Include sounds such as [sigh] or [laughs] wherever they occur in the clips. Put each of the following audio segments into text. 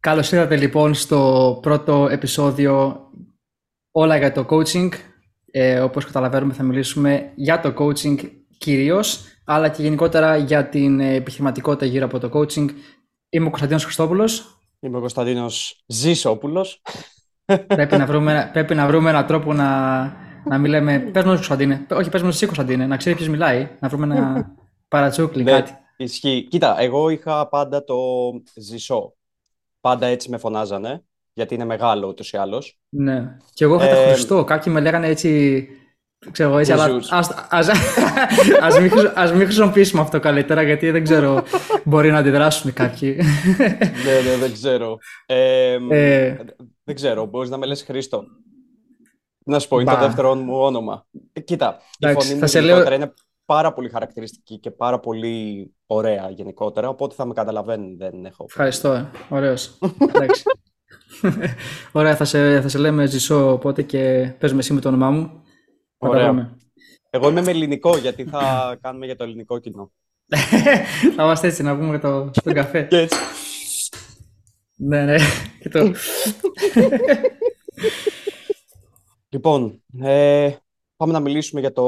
Καλώς ήρθατε λοιπόν στο πρώτο επεισόδιο όλα για το coaching. Ε, όπως καταλαβαίνουμε θα μιλήσουμε για το coaching κυρίως, αλλά και γενικότερα για την επιχειρηματικότητα γύρω από το coaching. Είμαι ο Κωνσταντίνος Χριστόπουλος. Είμαι ο Κωνσταντίνος Ζήσοπουλος. Πρέπει να βρούμε, πρέπει να βρούμε έναν τρόπο να, να μιλάμε. Πες μου Κωνσταντίνε. Όχι, πες μου εσύ Κωνσταντίνε, να ξέρεις ποιος μιλάει. Να βρούμε ένα παρατσούκλι, Ναι, κάτι. Ισχύει. Κοίτα, εγώ είχα πάντα το Ζησό. Πάντα έτσι με φωνάζανε, γιατί είναι μεγάλο ούτως ή άλλως. Ναι. Και εγώ είχα το Ε, Χριστό. Κάποιοι με λέγανε έτσι. Ξέρω εγώ έτσι, αλλά Ζεζούς. ας, ας, [laughs] ας, μην, χρησι- ας μην χρησιμοποιήσουμε αυτό καλύτερα, γιατί δεν ξέρω, μπορεί να αντιδράσουν κάποιοι. [laughs] ναι, ναι, δεν ξέρω. Ε, Ε. Δεν ξέρω, μπορείς να με λες Χρήστο. Να σου πω, είναι Μπα. το δεύτερο μου όνομα. Ε, Κοίτα, η Εντάξει, φωνή θα μου σε λέω- γενικότερα είναι πάρα πολύ χαρακτηριστική και πάρα πολύ ωραία γενικότερα, οπότε θα με καταλαβαίνουν, δεν έχω. Ευχαριστώ, ε. ωραίος. [laughs] Εντάξει. Ωραία, θα σε, θα σε λέμε Ζησό, οπότε και πες με εσύ με το όνομά μου. Θα τα Ωραία. βρούμε. Εγώ είμαι με ελληνικό, γιατί θα κάνουμε για το ελληνικό κοινό. [laughs] θα είμαστε έτσι να πούμε το, στον καφέ. Και έτσι. ναι, ναι. Και το... Λοιπόν, ε, πάμε να μιλήσουμε για το,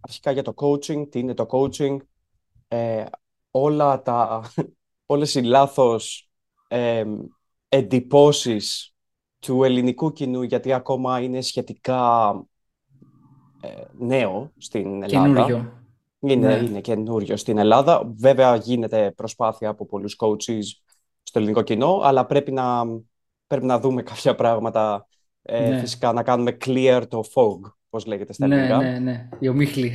αρχικά για το coaching, τι είναι το coaching, ε, όλα τα, όλες οι λάθος ε, εντυπώσεις του ελληνικού κοινού, γιατί ακόμα είναι σχετικά ε, νέο στην Ελλάδα. Καινούριο. Είναι, Ναι. είναι καινούριο στην Ελλάδα. Βέβαια γίνεται προσπάθεια από πολλούς coaches στο ελληνικό κοινό, αλλά πρέπει να, πρέπει να δούμε κάποια πράγματα, ε, Ναι. φυσικά να κάνουμε clear το fog, πώς λέγεται στα Ναι, ελληνικά; ναι, ναι. Η ομίχλη.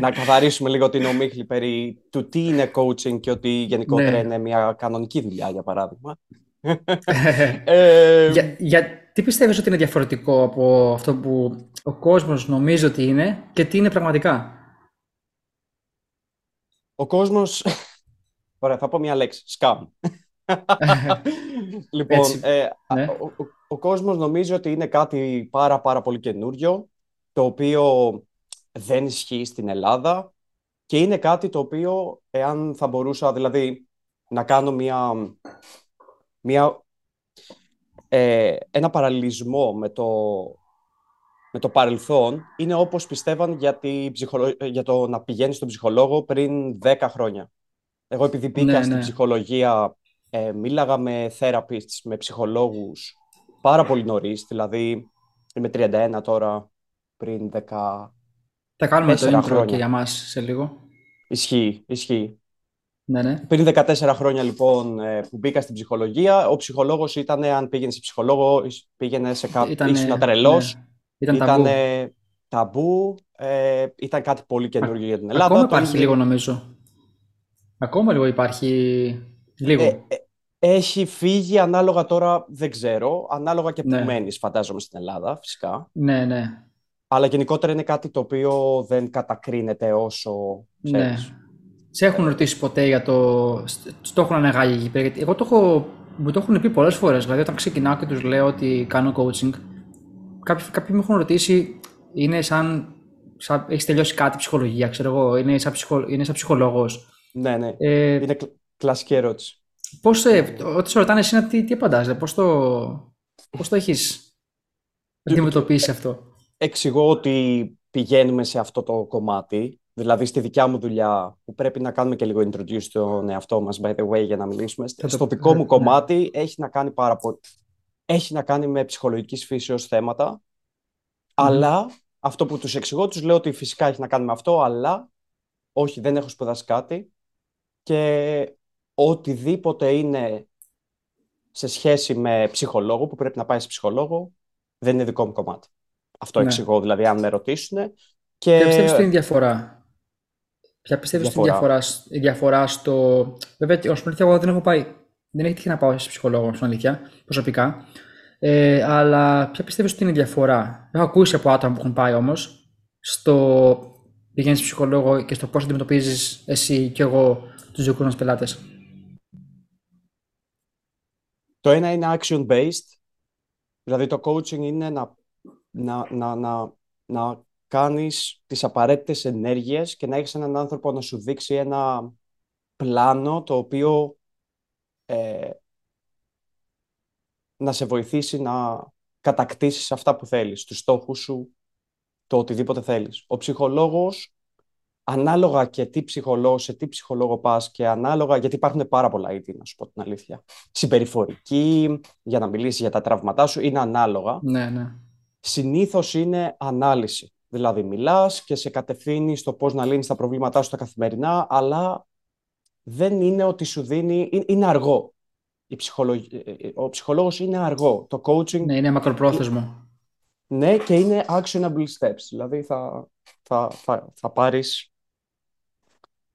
Να καθαρίσουμε λίγο την ομίχλη περί του τι είναι coaching και ότι γενικότερα Ναι. είναι μια κανονική δουλειά, για παράδειγμα. [laughs] Ε, για, για, τι πιστεύεις ότι είναι διαφορετικό από αυτό που ο κόσμος νομίζει ότι είναι και τι είναι πραγματικά; Ο κόσμος... Ωραία, θα πω μια λέξη. Scam. [laughs] λοιπόν, Έτσι, ε, α- ναι. ο, ο, ο κόσμος νομίζει ότι είναι κάτι πάρα πάρα πολύ καινούριο, το οποίο δεν ισχύει στην Ελλάδα και είναι κάτι το οποίο, εάν θα μπορούσα δηλαδή να κάνω μια, μια, ε, ένα παραλληλισμό με το, με το παρελθόν, είναι όπως πιστεύαν για, τη ψυχολο- για το να πηγαίνεις στον ψυχολόγο πριν 10 χρόνια. Εγώ επειδή μπήκα Ναι, στην ναι. ψυχολογία, ε, μίλαγα με therapists, με ψυχολόγους πάρα πολύ νωρίς, δηλαδή είμαι 31 τώρα, πριν 10... Θα κάνουμε το Τέσσερα intro χρόνια. και για μας σε λίγο. Ισχύει, ισχύει. Ναι, ναι. Πριν 14 χρόνια λοιπόν ε, που μπήκα στην ψυχολογία, ο ψυχολόγος ήταν, αν πήγαινε σε ψυχολόγο, πήγαινε σε κάτι, Ήτανε- ήσουν τρελός, ναι. Ήταν ταμπού. Ήτανε ταμπού, ε, ήταν κάτι πολύ καινούργιο για την Ελλάδα. Ακόμα Το υπάρχει ίδιο- λίγο νομίζω. Ακόμα λίγο υπάρχει λίγο. Ε, ε, έχει φύγει ανάλογα τώρα, δεν ξέρω, ανάλογα και που Ναι. μένεις φαντάζομαι στην Ελλάδα φυσικά. Ναι, ναι. Αλλά γενικότερα είναι κάτι το οποίο δεν κατακρίνεται όσο Ναι. ξέρεις. Σε έχουν ρωτήσει ποτέ για το. Στο έχουν αναγάγει εκεί πέρα. Γιατί εγώ το έχω. Μου το έχουν πει πολλές φορές. Δηλαδή, όταν ξεκινάω και τους λέω ότι κάνω coaching, κάποιοι, κάποιοι με έχουν ρωτήσει, είναι σαν. σαν έχεις τελειώσει κάτι ψυχολογία, ξέρω εγώ. Είναι σαν, ψυχο, είναι σαν ψυχολόγος. Ναι, ναι. Ε, Είναι κλ- κλασική ερώτηση. πώς, ε, όταν σε ρωτάνε εσύ, τι, τι απαντάς, πώς το, πώς το έχεις αντιμετωπίσει αυτό; Εξηγώ ότι πηγαίνουμε σε αυτό το κομμάτι, δηλαδή στη δικιά μου δουλειά, που πρέπει να κάνουμε και λίγο introduce τον εαυτό μας, by the way, για να μιλήσουμε. Θα το- Στο δικό μου ναι. κομμάτι έχει να κάνει πάρα πολύ... Έχει να κάνει με ψυχολογικής φύσεως θέματα, αλλά αυτό που τους εξηγώ, τους λέω ότι φυσικά έχει να κάνει με αυτό, αλλά όχι, δεν έχω σπουδάσει κάτι και οτιδήποτε είναι σε σχέση με ψυχολόγο, που πρέπει να πάει σε ψυχολόγο, δεν είναι δικό μου κομμάτι. Αυτό Ναι. εξηγώ, δηλαδή, αν με ρωτήσουν. Και Ποια πιστεύεις ότι είναι η διαφορά. Ποια πιστεύεις ότι είναι η Διαφορά. διαφορά, η διαφορά στο... Βέβαια, ως πούμε, εγώ δεν έχω πάει. Δεν έχει τύχει να πάω σε ψυχολόγο, στην αλήθεια, προσωπικά. Ε, αλλά ποια πιστεύεις ότι είναι η διαφορά; Έχω ακούσει από άτομα που έχουν πάει όμως στο πηγαίνεις σε ψυχολόγο και στο πώς αντιμετωπίζεις εσύ και εγώ τους δικούς μας πελάτες. το ένα είναι action-based, δηλαδή το coaching είναι να, να, να, να, να κάνεις τις απαραίτητες ενέργειες και να έχεις έναν άνθρωπο να σου δείξει ένα πλάνο το οποίο ε, να σε βοηθήσει να κατακτήσεις αυτά που θέλεις, τους στόχους σου, το οτιδήποτε θέλεις. Ο ψυχολόγος, ανάλογα και τι ψυχολόγο, σε τι ψυχολόγο πας και ανάλογα, γιατί υπάρχουν πάρα πολλά είδη, να σου πω την αλήθεια. Συμπεριφορική, για να μιλήσεις για τα τραύματά σου, είναι ανάλογα. Ναι, ναι. Συνήθως είναι ανάλυση. Δηλαδή μιλάς και σε κατευθύνει στο πώς να λύνεις τα προβλήματά σου τα καθημερινά, αλλά δεν είναι ότι σου δίνει... Είναι αργό. Η Ο ψυχολόγος είναι αργό. Το coaching... Ναι, είναι μακροπρόθεσμο. Ναι, και είναι actionable steps. Δηλαδή θα, θα, θα, θα πάρεις,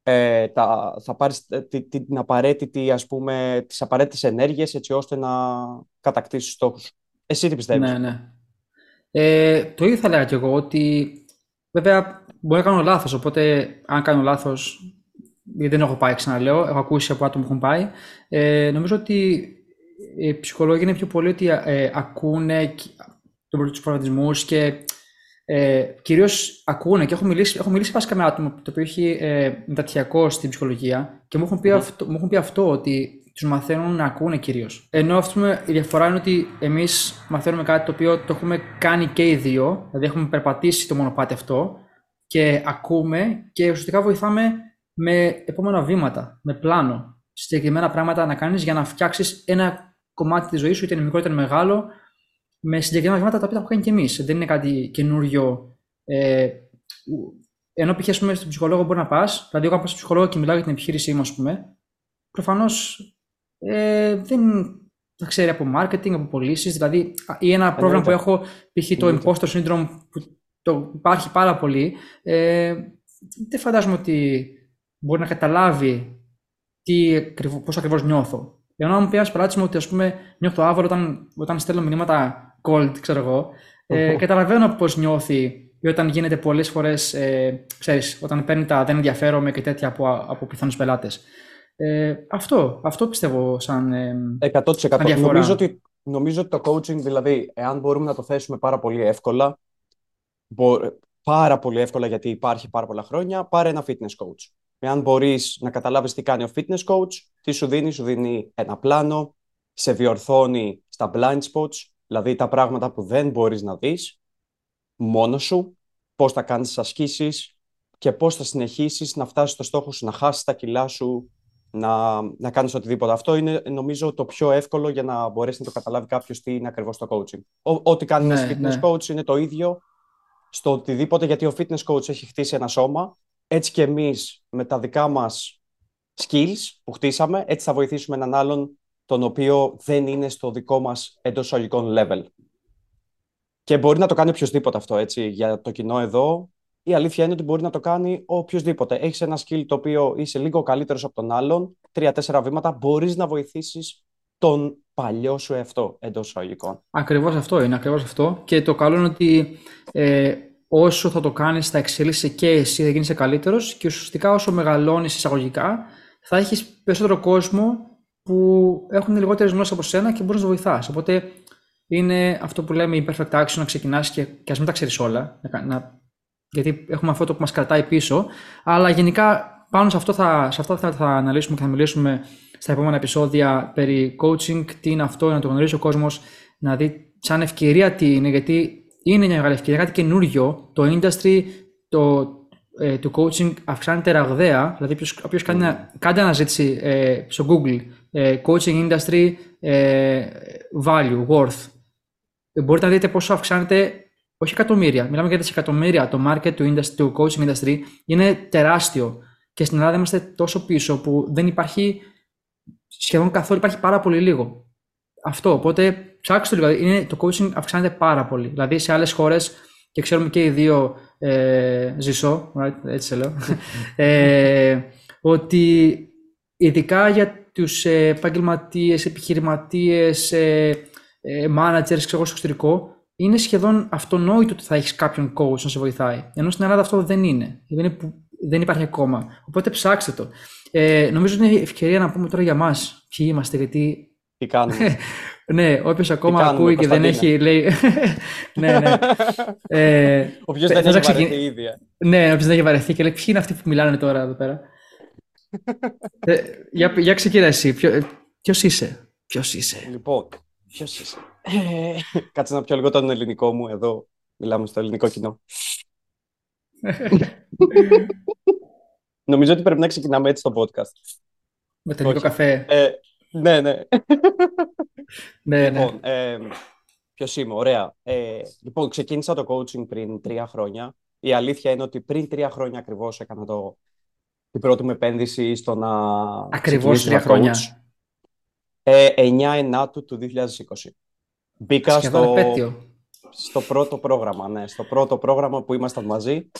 ε, τα, θα πάρεις ε, την, την απαραίτητη, ας πούμε, τις απαραίτητες ενέργειες έτσι ώστε να κατακτήσεις στόχους. Εσύ τι πιστεύεις; Ναι, ναι. Ε, το ίδιο θα λέγα κι εγώ ότι βέβαια μπορεί να κάνω λάθος, οπότε αν κάνω λάθος, γιατί δεν έχω πάει ξαναλέω, έχω ακούσει από άτομα που έχουν πάει, ε, νομίζω ότι οι ψυχολόγοι είναι πιο πολύ ότι ε, ακούνε τους προβληματισμούς και ε, κυρίως ακούνε και έχω μιλήσει, έχω μιλήσει βασικά με άτομα το οποίο έχει ε, μεταπτυχιακό στην ψυχολογία και μου έχουν πει, αυτό, μου έχουν πει αυτό ότι τους μαθαίνουν να ακούνε κυρίως. Ενώ αυτό η διαφορά είναι ότι εμείς μαθαίνουμε κάτι το οποίο το έχουμε κάνει και οι δύο, δηλαδή έχουμε περπατήσει το μονοπάτι αυτό και ακούμε και ουσιαστικά βοηθάμε με επόμενα βήματα, με πλάνο. Συγκεκριμένα πράγματα να κάνεις για να φτιάξεις ένα κομμάτι της ζωής σου, είτε είναι μικρό είτε είναι μεγάλο, με συγκεκριμένα βήματα τα οποία τα έχουμε κάνει και εμείς. Δεν είναι κάτι καινούριο. Ε, ενώ π.χ. στον ψυχολόγο μπορεί να πας, δηλαδή, όταν πα στον ψυχολόγο και μιλάω για την επιχείρησή μου, ας πούμε, προφανώς ε, δεν θα ξέρει από marketing, από πωλήσεις, δηλαδή, ή ένα πρόβλημα που έχω, π.χ. το imposter syndrome, που το υπάρχει πάρα πολύ, ε, δεν φαντάζομαι ότι μπορεί να καταλάβει τι, πώς ακριβώς νιώθω. Για να μου πει ένας πελάτη μου ότι ας πούμε, νιώθω άβολο όταν, όταν στέλνω μηνύματα cold, ξέρω εγώ, ε, καταλαβαίνω πώς νιώθει ή όταν γίνεται πολλές φορές, ε, ξέρεις, όταν παίρνει τα δεν ενδιαφέρομαι και τέτοια από, από πιθανούς πελάτες. Ε, αυτό, αυτό πιστεύω σαν, ε, 100%. Σαν διαφορά. Νομίζω ότι, νομίζω ότι το coaching, δηλαδή, εάν μπορούμε να το θέσουμε πάρα πολύ εύκολα, πάρα πολύ εύκολα γιατί υπάρχει πάρα πολλά χρόνια, πάρε ένα fitness coach. Εάν μπορείς να καταλάβεις τι κάνει ο fitness coach, τι σου δίνει, σου δίνει ένα πλάνο, σε διορθώνει στα blind spots, δηλαδή τα πράγματα που δεν μπορείς να δεις μόνος σου, πώς θα κάνεις τις ασκήσεις και πώς θα συνεχίσεις να φτάσεις στο στόχο σου, να χάσεις τα κιλά σου, να, να κάνεις οτιδήποτε. Αυτό είναι νομίζω το πιο εύκολο για να μπορέσει να το καταλάβει κάποιος τι είναι ακριβώς το coaching. ό,τι κάνει ναι, ένας fitness ναι. coach είναι το ίδιο στο οτιδήποτε, γιατί ο fitness coach έχει χτίσει ένα σώμα, έτσι και εμείς με τα δικά μας skills που χτίσαμε, έτσι θα βοηθήσουμε έναν άλλον τον οποίο δεν είναι στο δικό μας εντός ολικών level. Και μπορεί να το κάνει οποιοδήποτε αυτό, έτσι, για το κοινό εδώ. Η αλήθεια είναι ότι μπορεί να το κάνει οποιοδήποτε. Έχεις ένα skill το οποίο είσαι λίγο καλύτερος από τον άλλον, τρία-τέσσερα βήματα, μπορείς να βοηθήσεις τον παλιό σου εαυτό εντός εισαγωγικών. Ακριβώς αυτό είναι, ακριβώς αυτό. Και το καλό είναι ότι ε, όσο θα το κάνεις, θα εξελίσσει και εσύ, θα γίνει καλύτερος και ουσιαστικά όσο μεγαλώνεις εισαγωγικά, θα έχεις περισσότερο κόσμο που έχουν λιγότερες γνώσεις από σένα και μπορείς να του βοηθάς. Οπότε είναι αυτό που λέμε η perfect action να ξεκινάς και, και ας μην τα ξέρεις όλα. Να, να, γιατί έχουμε αυτό το που μας κρατάει πίσω. Αλλά γενικά πάνω σε αυτό θα, σε αυτό θα, θα αναλύσουμε και θα μιλήσουμε στα επόμενα επεισόδια περί coaching, τι είναι αυτό, να το γνωρίζει ο κόσμος, να δει σαν ευκαιρία τι είναι, γιατί είναι μια μεγάλη ευκαιρία, κάτι καινούριο. Το industry το, ε, του coaching αυξάνεται ραγδαία. Δηλαδή, όποιος κάνει, κάνει αναζήτηση ε, στο Google ε, coaching industry ε, value, worth. Ε, μπορείτε να δείτε πόσο αυξάνεται, όχι εκατομμύρια, μιλάμε για δισεκατομμύρια. Το market του, industry, του coaching industry είναι τεράστιο. Και στην Ελλάδα είμαστε τόσο πίσω που δεν υπάρχει σχεδόν καθόλου, υπάρχει πάρα πολύ λίγο. Αυτό. Οπότε ψάξτε το λίγο. Είναι, το coaching αυξάνεται πάρα πολύ. Δηλαδή σε άλλες χώρες, και ξέρουμε και οι δύο ε, ζησό, right, έτσι σε λέω, [laughs] ε, ότι ειδικά για τους ε, επαγγελματίες, επιχειρηματίες, ε, ε, managers, ξέρω στο εξωτερικό, είναι σχεδόν αυτονόητο ότι θα έχεις κάποιον coach να σε βοηθάει. Ενώ στην Ελλάδα αυτό δεν είναι. Δεν, δεν υπάρχει ακόμα. Οπότε ψάξτε το. Ε, νομίζω ότι είναι ευκαιρία να πούμε τώρα για μας ποιοι είμαστε, γιατί. Τι κάνουμε. [laughs] ναι, όποιος ακόμα ακούει και δεν έχει. Λέει... [laughs] ναι, ναι. ε, Όποιο δεν έχει βαρεθεί ήδη. Ναι, όποιο δεν έχει βαρεθεί και λέει ποιοι είναι αυτοί που μιλάνε τώρα εδώ πέρα; [laughs] Ε, για, για ξεκινά εσύ. Ποιο, ποιος είσαι; Ποιος είσαι; Λοιπόν, Ποιος είσαι; Ε, [laughs] κάτσε να πιω λίγο τον ελληνικό μου εδώ. Μιλάμε στο ελληνικό κοινό. [laughs] Νομίζω ότι πρέπει να ξεκινάμε έτσι το podcast. Με το ελληνικό καφέ. Ε, ναι, ναι. ναι, [laughs] ναι. Λοιπόν, ε, ποιος είμαι, ωραία. Ε, λοιπόν, ξεκίνησα το coaching πριν τρία χρόνια. Η αλήθεια είναι ότι πριν τρία χρόνια ακριβώς έκανα το, την πρώτη μου επένδυση στο να Ακριβώς τρία χρόνια. Ε, 9 Ενάτου του 2020. Μπήκα στο, στο πρώτο πρόγραμμα, ναι, στο πρώτο πρόγραμμα που ήμασταν μαζί.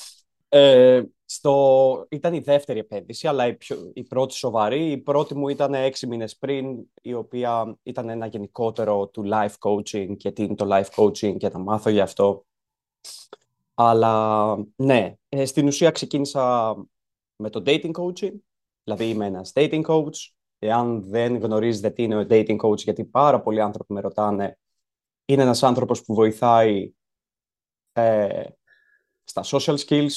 Ε, στο... Ήταν η δεύτερη επένδυση, αλλά η, πιο... η πρώτη σοβαρή. Η πρώτη μου ήταν έξι μήνες πριν, η οποία ήταν ένα γενικότερο του life coaching και τι είναι το life coaching και να μάθω γι' αυτό. Αλλά ναι, ε, στην ουσία ξεκίνησα με το dating coaching, δηλαδή είμαι ένας dating coach. Εάν δεν γνωρίζετε τι είναι ο dating coach, γιατί πάρα πολλοί άνθρωποι με ρωτάνε, είναι ένας άνθρωπος που βοηθάει ε, στα social skills,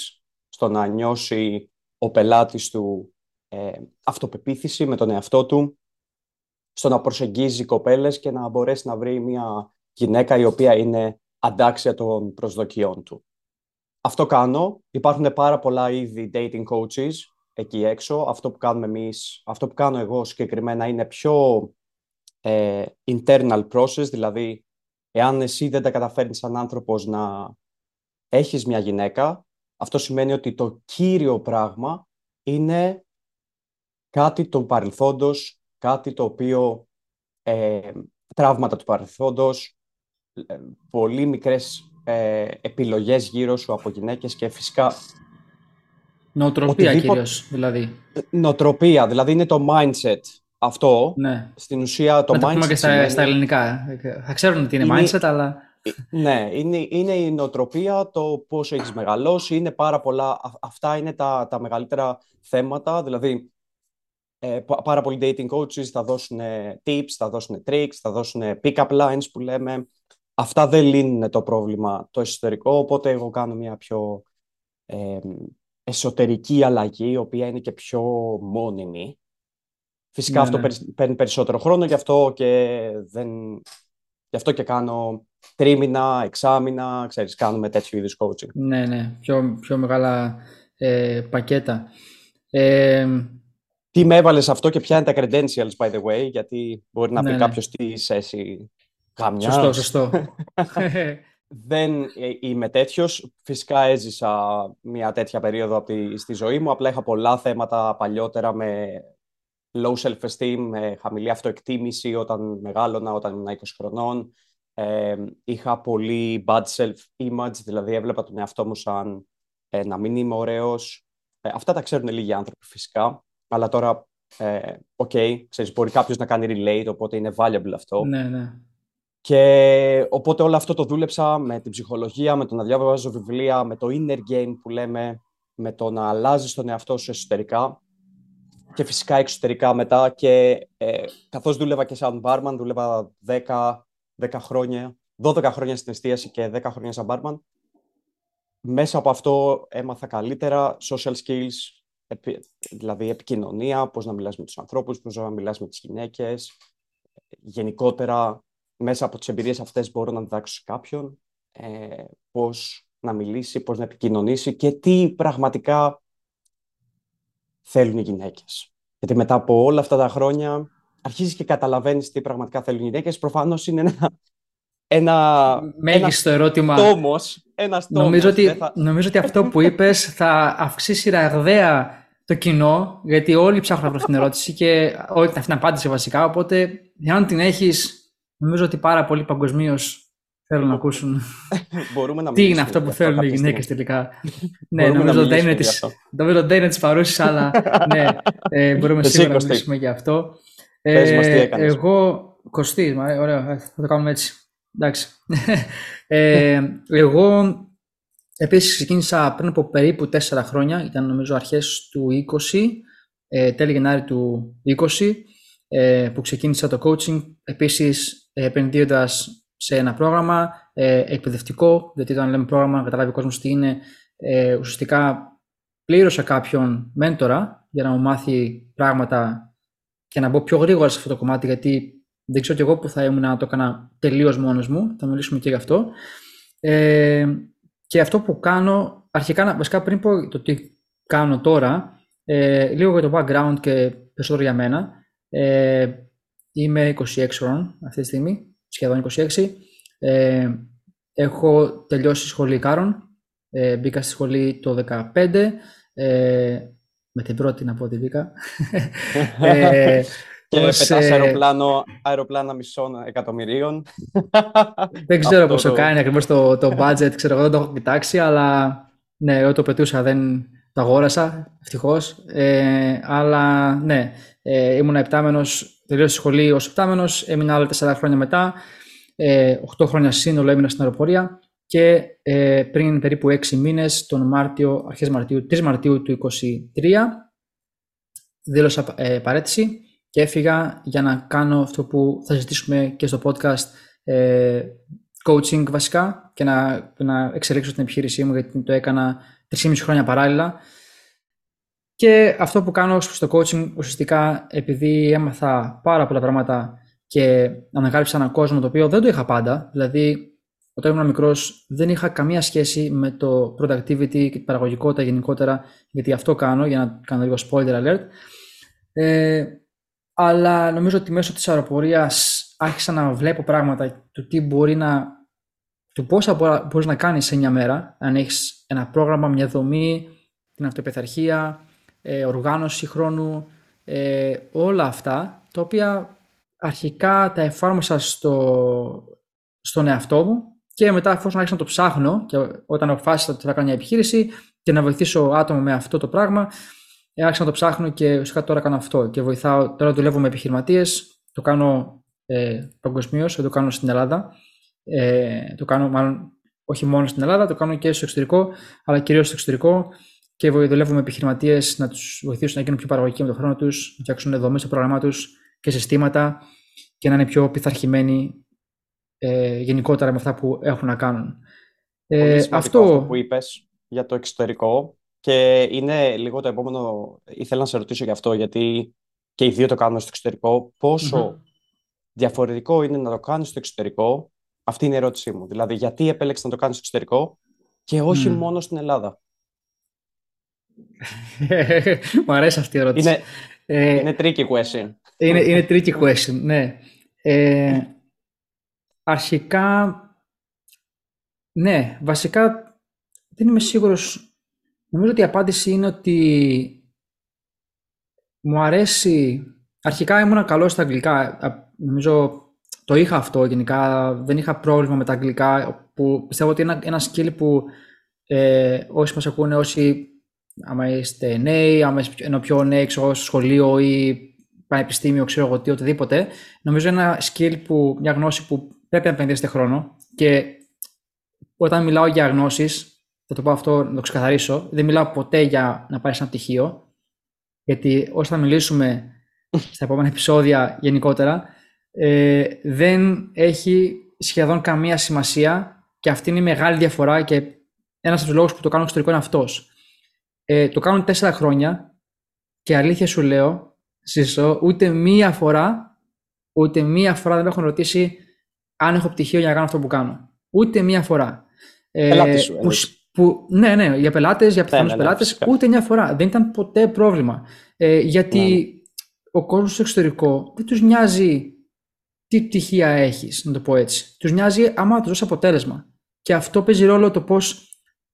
στο να νιώσει ο πελάτης του ε, αυτοπεποίθηση με τον εαυτό του, στο να προσεγγίζει κοπέλες και να μπορέσει να βρει μια γυναίκα η οποία είναι αντάξια των προσδοκιών του. Αυτό κάνω. Υπάρχουν πάρα πολλά είδη dating coaches εκεί έξω. Αυτό που κάνουμε εμείς, αυτό που κάνω εγώ συγκεκριμένα είναι πιο ε, internal process, δηλαδή εάν εσύ δεν τα καταφέρνεις σαν άνθρωπος να έχεις μια γυναίκα, αυτό σημαίνει ότι το κύριο πράγμα είναι κάτι του παρελθόντος, κάτι το οποίο ε, τραύματα του παρελθόντος, ε, πολύ μικρές ε, επιλογές γύρω σου από γυναίκες και φυσικά... Νοοτροπία οτιδήποτε... κυρίως, δηλαδή. Νοοτροπία, δηλαδή είναι το mindset αυτό. Ναι. Στην ουσία το να mindset... Να το πούμε και στα, στα ελληνικά. Θα ξέρουν τι είναι, είναι... mindset, αλλά... Ναι, είναι, είναι η νοοτροπία, το πώς έχεις μεγαλώσει, είναι πάρα πολλά, αυτά είναι τα, τα μεγαλύτερα θέματα, δηλαδή ε, πάρα πολλοί dating coaches θα δώσουν tips, θα δώσουν tricks, θα δώσουν pick-up lines που λέμε. Αυτά δεν λύνουν το πρόβλημα το εσωτερικό, οπότε εγώ κάνω μια πιο ε, εσωτερική αλλαγή, η οποία είναι και πιο μόνιμη. Φυσικά ναι, αυτό ναι. παίρνει περισσότερο χρόνο, γι' αυτό και, δεν... γι αυτό και κάνω τρίμηνα, εξάμηνα, ξέρεις, κάνουμε τέτοιου είδους coaching. Ναι, ναι, πιο, πιο μεγάλα ε, πακέτα. Ε, τι με έβαλες αυτό και ποια είναι τα credentials, by the way, γιατί μπορεί να ναι, πει ναι. κάποιος τι είσαι εσύ καμιά. Σωστό, σωστό. [laughs] Δεν είμαι τέτοιος. Φυσικά έζησα μια τέτοια περίοδο από τη, στη ζωή μου. Απλά είχα πολλά θέματα παλιότερα με low self-esteem, με χαμηλή αυτοεκτίμηση όταν μεγάλωνα, όταν ήμουν 20 χρονών. Ε, είχα πολύ bad self-image, δηλαδή έβλεπα τον εαυτό μου σαν ε, να μην είμαι ωραίος. Ε, αυτά τα ξέρουν λίγοι άνθρωποι φυσικά, αλλά τώρα, ε, okay, ξέρεις, μπορεί κάποιος να κάνει relate, οπότε είναι valuable αυτό. Ναι, ναι. Και οπότε όλο αυτό το δούλεψα με την ψυχολογία, με το να διάβαζω βιβλία, με το inner game που λέμε, με το να αλλάζεις τον εαυτό σου εσωτερικά και φυσικά εξωτερικά μετά και ε, καθώς δούλευα και σαν barman, δούλευα 10, 10 χρόνια, 12 χρόνια στην εστίαση και 10 χρόνια σαν barman. Μέσα από αυτό έμαθα καλύτερα social skills, δηλαδή επικοινωνία, πώς να μιλάς με τους ανθρώπους, πώς να μιλάς με τις γυναίκες. Γενικότερα, μέσα από τις εμπειρίες αυτές μπορώ να διδάξω σε κάποιον ε, πώς να μιλήσει, πώς να επικοινωνήσει και τι πραγματικά θέλουν οι γυναίκες. Γιατί μετά από όλα αυτά τα χρόνια αρχίζεις και καταλαβαίνεις τι πραγματικά θέλουν οι γυναίκες. Προφανώς είναι ένα, ένα, Μέγιστο ερώτημα. Τόμος, ένας τόμος. Νομίζω, ότι, νομίζω ότι αυτό που είπες θα αυξήσει ραγδαία το κοινό, γιατί όλοι ψάχνουν να βρουν την ερώτηση και όλη αυτή την απάντηση βασικά. Οπότε, αν την έχεις, νομίζω ότι πάρα πολλοί παγκοσμίως θέλουν να ακούσουν. [laughs] Μπορούμε να Τι είναι αυτό που θέλουν οι γυναίκες τελικά; [laughs] ναι, νομίζω δεν είναι τη παρούσης, αλλά [laughs] ναι, ε, μπορούμε σίγουρα να μιλήσουμε για αυτό. Πες μας τι ε, Εγώ, Κωστή, ωραία, θα το κάνουμε έτσι. Εντάξει. ε, εγώ επίσης ξεκίνησα πριν από περίπου τέσσερα χρόνια, ήταν νομίζω αρχές του 20, ε, τέλη Γενάρη του 20, ε, που ξεκίνησα το coaching, επίσης επενδύοντας σε ένα πρόγραμμα ε, εκπαιδευτικό, γιατί όταν λέμε πρόγραμμα, να καταλάβει ο κόσμος τι είναι, ε, ουσιαστικά πλήρωσα κάποιον μέντορα για να μου μάθει πράγματα και να μπω πιο γρήγορα σε αυτό το κομμάτι, γιατί δεν ξέρω κι εγώ που θα ήμουν να το έκανα τελείως μόνος μου. Θα μιλήσουμε και γι' αυτό. Ε, και αυτό που κάνω, αρχικά, βασικά πριν πω το τι κάνω τώρα, ε, λίγο για το background και περισσότερο για μένα. Ε, είμαι 26 χρόνων αυτή τη στιγμή, σχεδόν 26. Ε, έχω τελειώσει σχολή Κάρων. Ε, μπήκα στη σχολή το 2015. Ε, με την πρώτη να πω ότι μπήκα. [laughs] ε, και ως, πετάς ε, αεροπλάνο, αεροπλάνα μισών εκατομμυρίων. δεν ξέρω πόσο το... κάνει ακριβώς το, το budget, ξέρω εγώ δεν το έχω κοιτάξει, αλλά ναι, εγώ το πετούσα, δεν το αγόρασα, ευτυχώς. Ε, αλλά ναι, ε, ήμουν επτάμενος, τελείωσα σχολή ως επτάμενος, έμεινα άλλα τέσσερα χρόνια μετά, ε, 8 χρόνια σύνολο έμεινα στην αεροπορία και ε, πριν περίπου 6 μήνες, τον Μάρτιο, αρχές Μαρτίου, 3 Μαρτίου του 2023, δήλωσα ε, παρέτηση και έφυγα για να κάνω αυτό που θα ζητήσουμε και στο podcast ε, coaching βασικά και να, να εξελίξω την επιχείρησή μου γιατί το έκανα 3,5 χρόνια παράλληλα και αυτό που κάνω στο coaching ουσιαστικά επειδή έμαθα πάρα πολλά πράγματα και ανακάλυψα έναν κόσμο το οποίο δεν το είχα πάντα δηλαδή όταν ήμουν μικρός δεν είχα καμία σχέση με το productivity και την παραγωγικότητα γενικότερα γιατί αυτό κάνω για να κάνω λίγο spoiler alert. Ε, αλλά νομίζω ότι μέσω της αεροπορίας άρχισα να βλέπω πράγματα του τι μπορεί να του πόσα μπορείς να κάνεις σε μια μέρα αν έχεις ένα πρόγραμμα, μια δομή, την αυτοπιθαρχία, ε, οργάνωση χρόνου, ε, όλα αυτά τα οποία αρχικά τα εφάρμοσα στο, στον εαυτό μου και μετά εφόσον άρχισα να το ψάχνω και όταν αποφάσισα ότι θα κάνω μια επιχείρηση και να βοηθήσω άτομα με αυτό το πράγμα ε, άρχισα να το ψάχνω και ουσιαστικά τώρα κάνω αυτό και βοηθάω, τώρα δουλεύω με επιχειρηματίες. το κάνω ε, παγκοσμίως, το κάνω στην Ελλάδα, ε, το κάνω μάλλον όχι μόνο στην Ελλάδα, το κάνω και στο εξωτερικό, αλλά κυρίως στο εξωτερικό και δουλεύω με επιχειρηματίες να τους βοηθήσω να γίνουν πιο παραγωγικοί με τον χρόνο τους, να φτιάξουν δομές στο πρόγραμμά τους και συστήματα και να είναι πιο πειθαρχημένοι ε, γενικότερα με αυτά που έχουν να κάνουν. Ε, αυτό... αυτό που είπες για το εξωτερικό και είναι λίγο το επόμενο, ήθελα να σε ρωτήσω γι' αυτό, γιατί και οι δύο το κάνουμε στο εξωτερικό. διαφορετικό είναι να το κάνεις στο εξωτερικό, αυτή είναι η ερώτησή μου. Δηλαδή, γιατί επέλεξες να το κάνεις στο εξωτερικό και όχι μόνο στην Ελλάδα; [laughs] Μου αρέσει αυτή η ερώτηση. Είναι, ε, είναι tricky question. Είναι, είναι tricky question, ναι. Ε, αρχικά, ναι, βασικά δεν είμαι σίγουρος Νομίζω ότι η απάντηση είναι ότι μου αρέσει... Αρχικά ήμουν καλός στα αγγλικά. Νομίζω το είχα αυτό γενικά. Δεν είχα πρόβλημα με τα αγγλικά. Που πιστεύω ότι είναι ένα skill που ε, όσοι μας ακούνε, όσοι άμα είστε νέοι, άμα είστε ενώ πιο νέοι, ξέρω, στο σχολείο ή πανεπιστήμιο, ξέρω εγώ τι, οτιδήποτε, νομίζω είναι ένα skill που, μια γνώση που πρέπει να επενδύσετε χρόνο και όταν μιλάω για γνώσεις, θα το πω αυτό, να το ξεκαθαρίσω. Δεν μιλάω ποτέ για να πάρεις ένα πτυχίο, γιατί όσο θα μιλήσουμε [laughs] στα επόμενα επεισόδια γενικότερα, ε, δεν έχει σχεδόν καμία σημασία και αυτή είναι η μεγάλη διαφορά και ένας από τους λόγους που το κάνω εξωτερικό είναι αυτός. Ε, το κάνω τέσσερα χρόνια και αλήθεια σου λέω, ζήσω, ούτε μία φορά, ούτε μία φορά δεν με έχουν ρωτήσει αν έχω πτυχίο για να κάνω αυτό που κάνω. Ούτε μία φορά. Ε, σου, που, που, ναι, ναι, για πελάτες, για πιθανούς ναι, ναι, πελάτες, ούτε μια φορά. Δεν ήταν ποτέ πρόβλημα. Ε, γιατί ναι. ο κόσμος στο εξωτερικό δεν τους νοιάζει τι πτυχία έχεις, να το πω έτσι. Τους νοιάζει άμα του δώσει αποτέλεσμα. Και αυτό παίζει ρόλο το πώς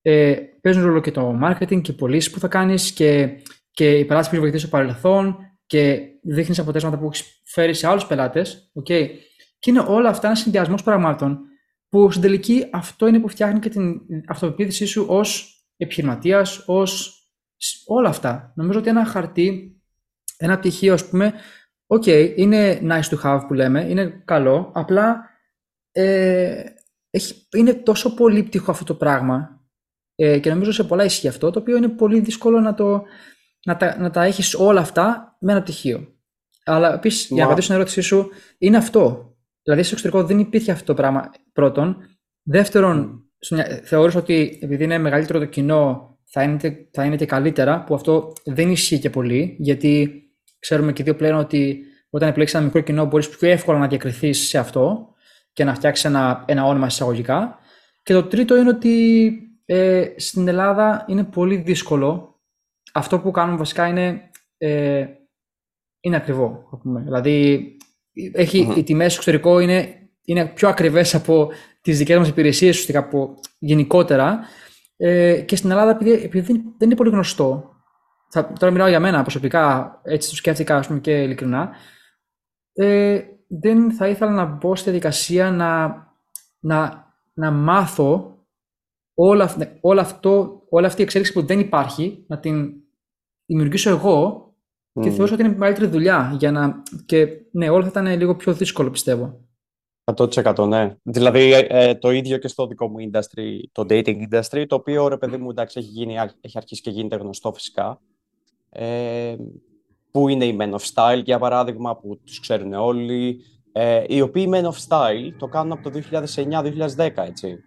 ε, παίζουν ρόλο και το marketing και οι πωλήσεις που θα κάνεις και, και οι πελάτες που έχεις βοηθήσει στο παρελθόν και δείχνεις αποτέλεσματα που έχεις φέρει σε άλλους πελάτες. Okay. Και είναι όλα αυτά ένας συνδυασμός πραγμάτων που στην τελική αυτό είναι που φτιάχνει και την αυτοπεποίθησή σου ως επιχειρηματίας, ως όλα αυτά. Νομίζω ότι ένα χαρτί, ένα πτυχίο, ας πούμε, ok, okay, είναι nice to have που λέμε, είναι καλό, απλά ε, έχει, είναι τόσο πολύπτυχο αυτό το πράγμα ε, και νομίζω σε πολλά ισχύει αυτό, το οποίο είναι πολύ δύσκολο να, το, να, τα, να τα έχεις όλα αυτά με ένα πτυχίο. Αλλά επίσης, για να απαντήσω στην ερώτησή σου, είναι αυτό. Δηλαδή στο εξωτερικό δεν υπήρχε αυτό το πράγμα πρώτον. Δεύτερον, mm. θεωρούσα ότι επειδή είναι μεγαλύτερο το κοινό θα είναι, θα είναι και καλύτερα, που αυτό δεν ισχύει και πολύ, γιατί ξέρουμε και δύο πλέον ότι όταν επιλέξεις ένα μικρό κοινό, μπορείς πιο εύκολα να διακριθείς σε αυτό και να φτιάξεις ένα, ένα όνομα εισαγωγικά. Και το τρίτο είναι ότι ε, στην Ελλάδα είναι πολύ δύσκολο. Αυτό που κάνουμε βασικά είναι, ε, είναι ακριβό. Πούμε. Δηλαδή, έχει, οι τιμές στο εξωτερικό είναι, είναι πιο ακριβές από τις δικές μας υπηρεσίες, ουσιαστικά από γενικότερα. Ε, και στην Ελλάδα, επειδή, επειδή δεν είναι πολύ γνωστό, θα, τώρα μιλάω για μένα προσωπικά, έτσι το σκέφτηκα πούμε, και ειλικρινά, ε, δεν θα ήθελα να μπω στη διαδικασία να, να, να μάθω όλα, όλα αυτό, όλη αυτή η εξέλιξη που δεν υπάρχει, να την δημιουργήσω εγώ και θεωρώ ότι είναι μεγαλύτερη δουλειά. Για να... Και ναι, όλα θα ήταν λίγο πιο δύσκολο, πιστεύω. 100% ναι. Δηλαδή ε, ε, το ίδιο και στο δικό μου industry, το dating industry, το οποίο ρε παιδί μου εντάξει έχει, γίνει, έχει αρχίσει και γίνεται γνωστό φυσικά. Ε, που είναι οι Men of Style για παράδειγμα, που τους ξέρουν όλοι. Ε, οι οποίοι Men of Style το κάνουν από το 2009-2010 έτσι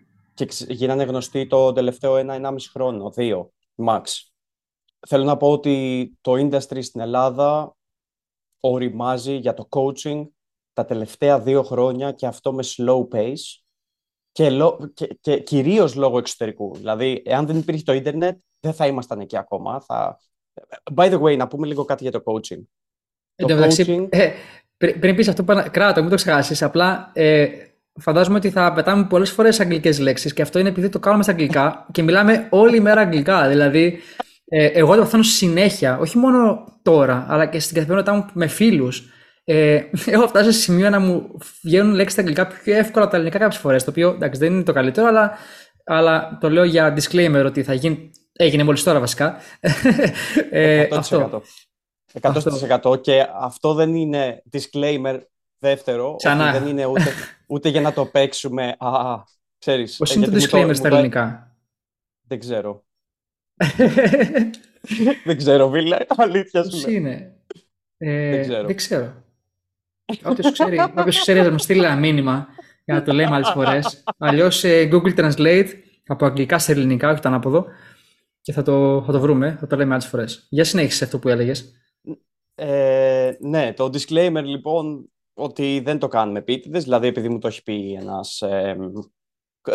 και γίνανε γνωστοί το τελευταίο ένα-ενάμιση χρόνο, δύο, max. Θέλω να πω ότι το industry στην Ελλάδα οριμάζει για το coaching τα τελευταία δύο χρόνια και αυτό με slow pace και, και, και κυρίως λόγω εξωτερικού. Δηλαδή, εάν δεν υπήρχε το ίντερνετ, δεν θα ήμασταν εκεί ακόμα. Θα... By the way, να πούμε λίγο κάτι για το coaching. το coaching... ε, πριν πεις αυτό, κράτα, μην το ξεχάσεις. Απλά ε, φαντάζομαι ότι θα πετάμε πολλές φορές αγγλικές λέξεις και αυτό είναι επειδή το κάνουμε στα αγγλικά και μιλάμε όλη μέρα αγγλικά. Δηλαδή, ε, εγώ το παθαίνω συνέχεια, όχι μόνο τώρα, αλλά και στην καθημερινότητά μου με φίλους. Ε, έχω φτάσει σε σημείο να μου βγαίνουν λέξεις στα αγγλικά πιο εύκολα από τα ελληνικά κάποιες φορές. Το οποίο εντάξει, δεν είναι το καλύτερο, αλλά, αλλά το λέω για disclaimer ότι θα γίνει. Έγινε μόλις τώρα βασικά. ε, 100%. Αυτό. 100%. Και αυτό δεν είναι disclaimer Δεύτερο, Ξανά. δεν είναι ούτε, ούτε για να το παίξουμε. Α, ξέρεις. Πώς είναι το disclaimer στα ελληνικά; Δεν ξέρω. [laughs] δεν ξέρω, Βίλε. Αλήθεια σου Πώς είναι; Ε, δεν ξέρω. Δεν ξέρω. Όποιος ξέρει, όποιος ξέρει θα μου στείλει ένα μήνυμα για να το λέμε άλλες φορές. Αλλιώς ε, Google Translate από αγγλικά σε ελληνικά, όχι το ανάποδο. Και θα το, θα το βρούμε, θα το λέμε άλλες φορές. Για συνέχισε αυτό που έλεγες. Ε, ναι, το disclaimer λοιπόν ότι δεν το κάνουμε επίτηδες, δηλαδή επειδή μου το έχει πει ένας, ε,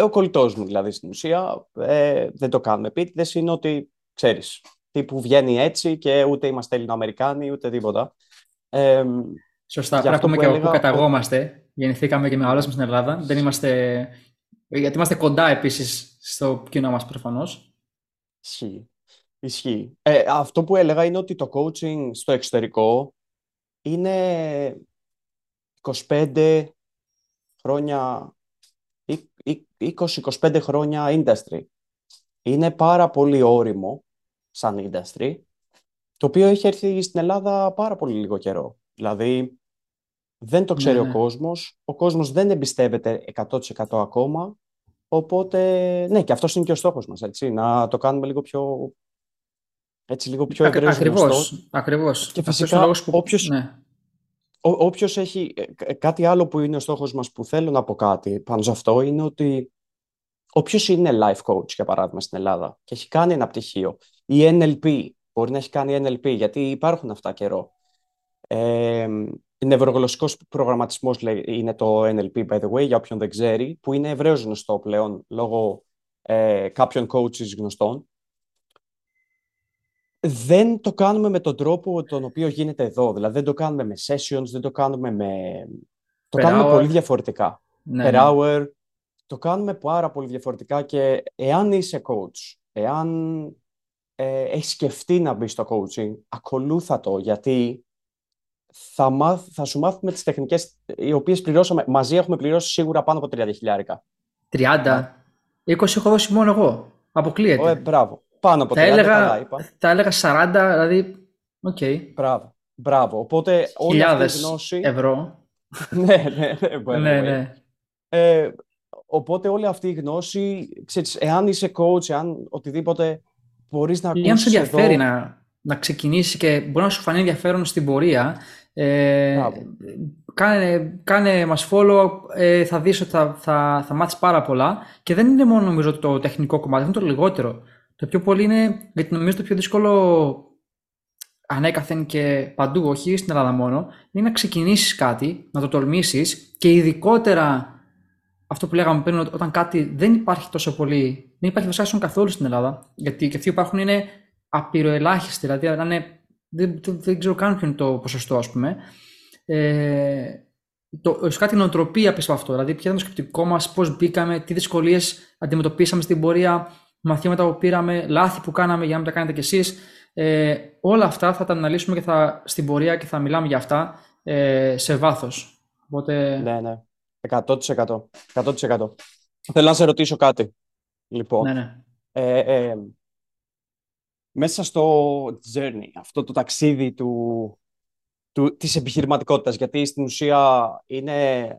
ο κολλητός μου δηλαδή στην ουσία, ε, δεν το κάνουμε επίτηδες, είναι ότι, ξέρεις, τύπου βγαίνει έτσι και ούτε είμαστε Ελληνοαμερικάνοι, ούτε τίποτα. Ε, Σωστά, πρέπει να πούμε και έλεγα... που καταγόμαστε, γεννηθήκαμε και μεγαλώσαμε στην Ελλάδα, δεν είμαστε, γιατί είμαστε κοντά επίσης στο κοινό μας προφανώς. Ισχύει. Ισχύει. Ε, αυτό που έλεγα είναι ότι το coaching στο εξωτερικό είναι 25 χρόνια, 20-25 χρόνια industry. Είναι πάρα πολύ όριμο σαν industry, το οποίο έχει έρθει στην Ελλάδα πάρα πολύ λίγο καιρό. Δηλαδή, δεν το ξέρει ναι, ο ναι. κόσμος, ο κόσμος δεν εμπιστεύεται 100% ακόμα, οπότε, ναι, και αυτός είναι και ο στόχος μας, έτσι, να το κάνουμε λίγο πιο, έτσι, λίγο πιο ευρέως Ακριβώς, ακριβώς. Και φυσικά, που... όποιος, ναι. Όποιος έχει ε, ε, κάτι άλλο που είναι ο στόχος μας που θέλω να πω κάτι πάνω σε αυτό είναι ότι όποιος είναι life coach για παράδειγμα στην Ελλάδα και έχει κάνει ένα πτυχίο ή NLP, μπορεί να έχει κάνει NLP γιατί υπάρχουν αυτά καιρό. Ε, νευρογλωσσικός προγραμματισμός είναι το NLP by the way για όποιον δεν ξέρει που είναι ευρέως γνωστό πλέον λόγω ε, κάποιων coaches γνωστών δεν το κάνουμε με τον τρόπο τον οποίο γίνεται εδώ. Δηλαδή δεν το κάνουμε με sessions, δεν το κάνουμε με... Το κάνουμε πολύ διαφορετικά. Ναι, per ναι. hour. Το κάνουμε πάρα πολύ διαφορετικά και εάν είσαι coach, εάν ε, έχεις σκεφτεί να μπεις στο coaching, ακολούθα το γιατί θα, μάθ, θα σου μάθουμε τις τεχνικές οι οποίες πληρώσαμε. Μαζί έχουμε πληρώσει σίγουρα πάνω από 30 χιλιάρικα. 30. 20 έχω δώσει μόνο εγώ. Αποκλείεται. Ε, μπράβο. Πάνω από 30, θα έλεγα, καλά είπα. Θα έλεγα 40, δηλαδή, ok. Okay. Μπράβο. Μπράβο. Οπότε όλη αυτή η γνώση... ευρώ. [laughs] ναι, ναι, ναι. ναι, ναι. Ε, οπότε όλη αυτή η γνώση, ξέρεις, εάν είσαι coach, εάν οτιδήποτε, μπορείς να ακούσεις Αν σε ενδιαφέρει να, να ξεκινήσεις και μπορεί να σου φανεί ενδιαφέρον στην πορεία, ε, κάνε, κάνε μας follow, ε, θα δεις ότι θα, θα, θα μάθεις πάρα πολλά και δεν είναι μόνο νομίζω το τεχνικό κομμάτι, είναι το λιγότερο. Το πιο πολύ είναι, γιατί νομίζω το πιο δύσκολο ανέκαθεν και παντού, όχι στην Ελλάδα μόνο, είναι να ξεκινήσεις κάτι, να το τολμήσεις και ειδικότερα αυτό που λέγαμε πριν, όταν κάτι δεν υπάρχει τόσο πολύ, δεν υπάρχει βασικά καθόλου στην Ελλάδα, γιατί και αυτοί που υπάρχουν είναι απειροελάχιστοι, δηλαδή είναι, δεν, δεν ξέρω καν ποιο είναι το ποσοστό, ας πούμε. Ε, το, ουσιαστικά την νοοτροπία πίσω από αυτό, δηλαδή ποιο ήταν το σκεπτικό μας, πώς μπήκαμε, τι δυσκολίες αντιμετωπίσαμε στην πορεία, μαθήματα που πήραμε, λάθη που κάναμε για να μην τα κάνετε κι εσείς. Ε, όλα αυτά θα τα αναλύσουμε και θα, στην πορεία και θα μιλάμε για αυτά ε, σε βάθος. Οπότε... Ναι, ναι. 100%. 100%. Θέλω να σε ρωτήσω κάτι. Λοιπόν, ναι, ναι. Ε, ε, μέσα στο journey, αυτό το ταξίδι του, του, της επιχειρηματικότητας, γιατί στην ουσία είναι,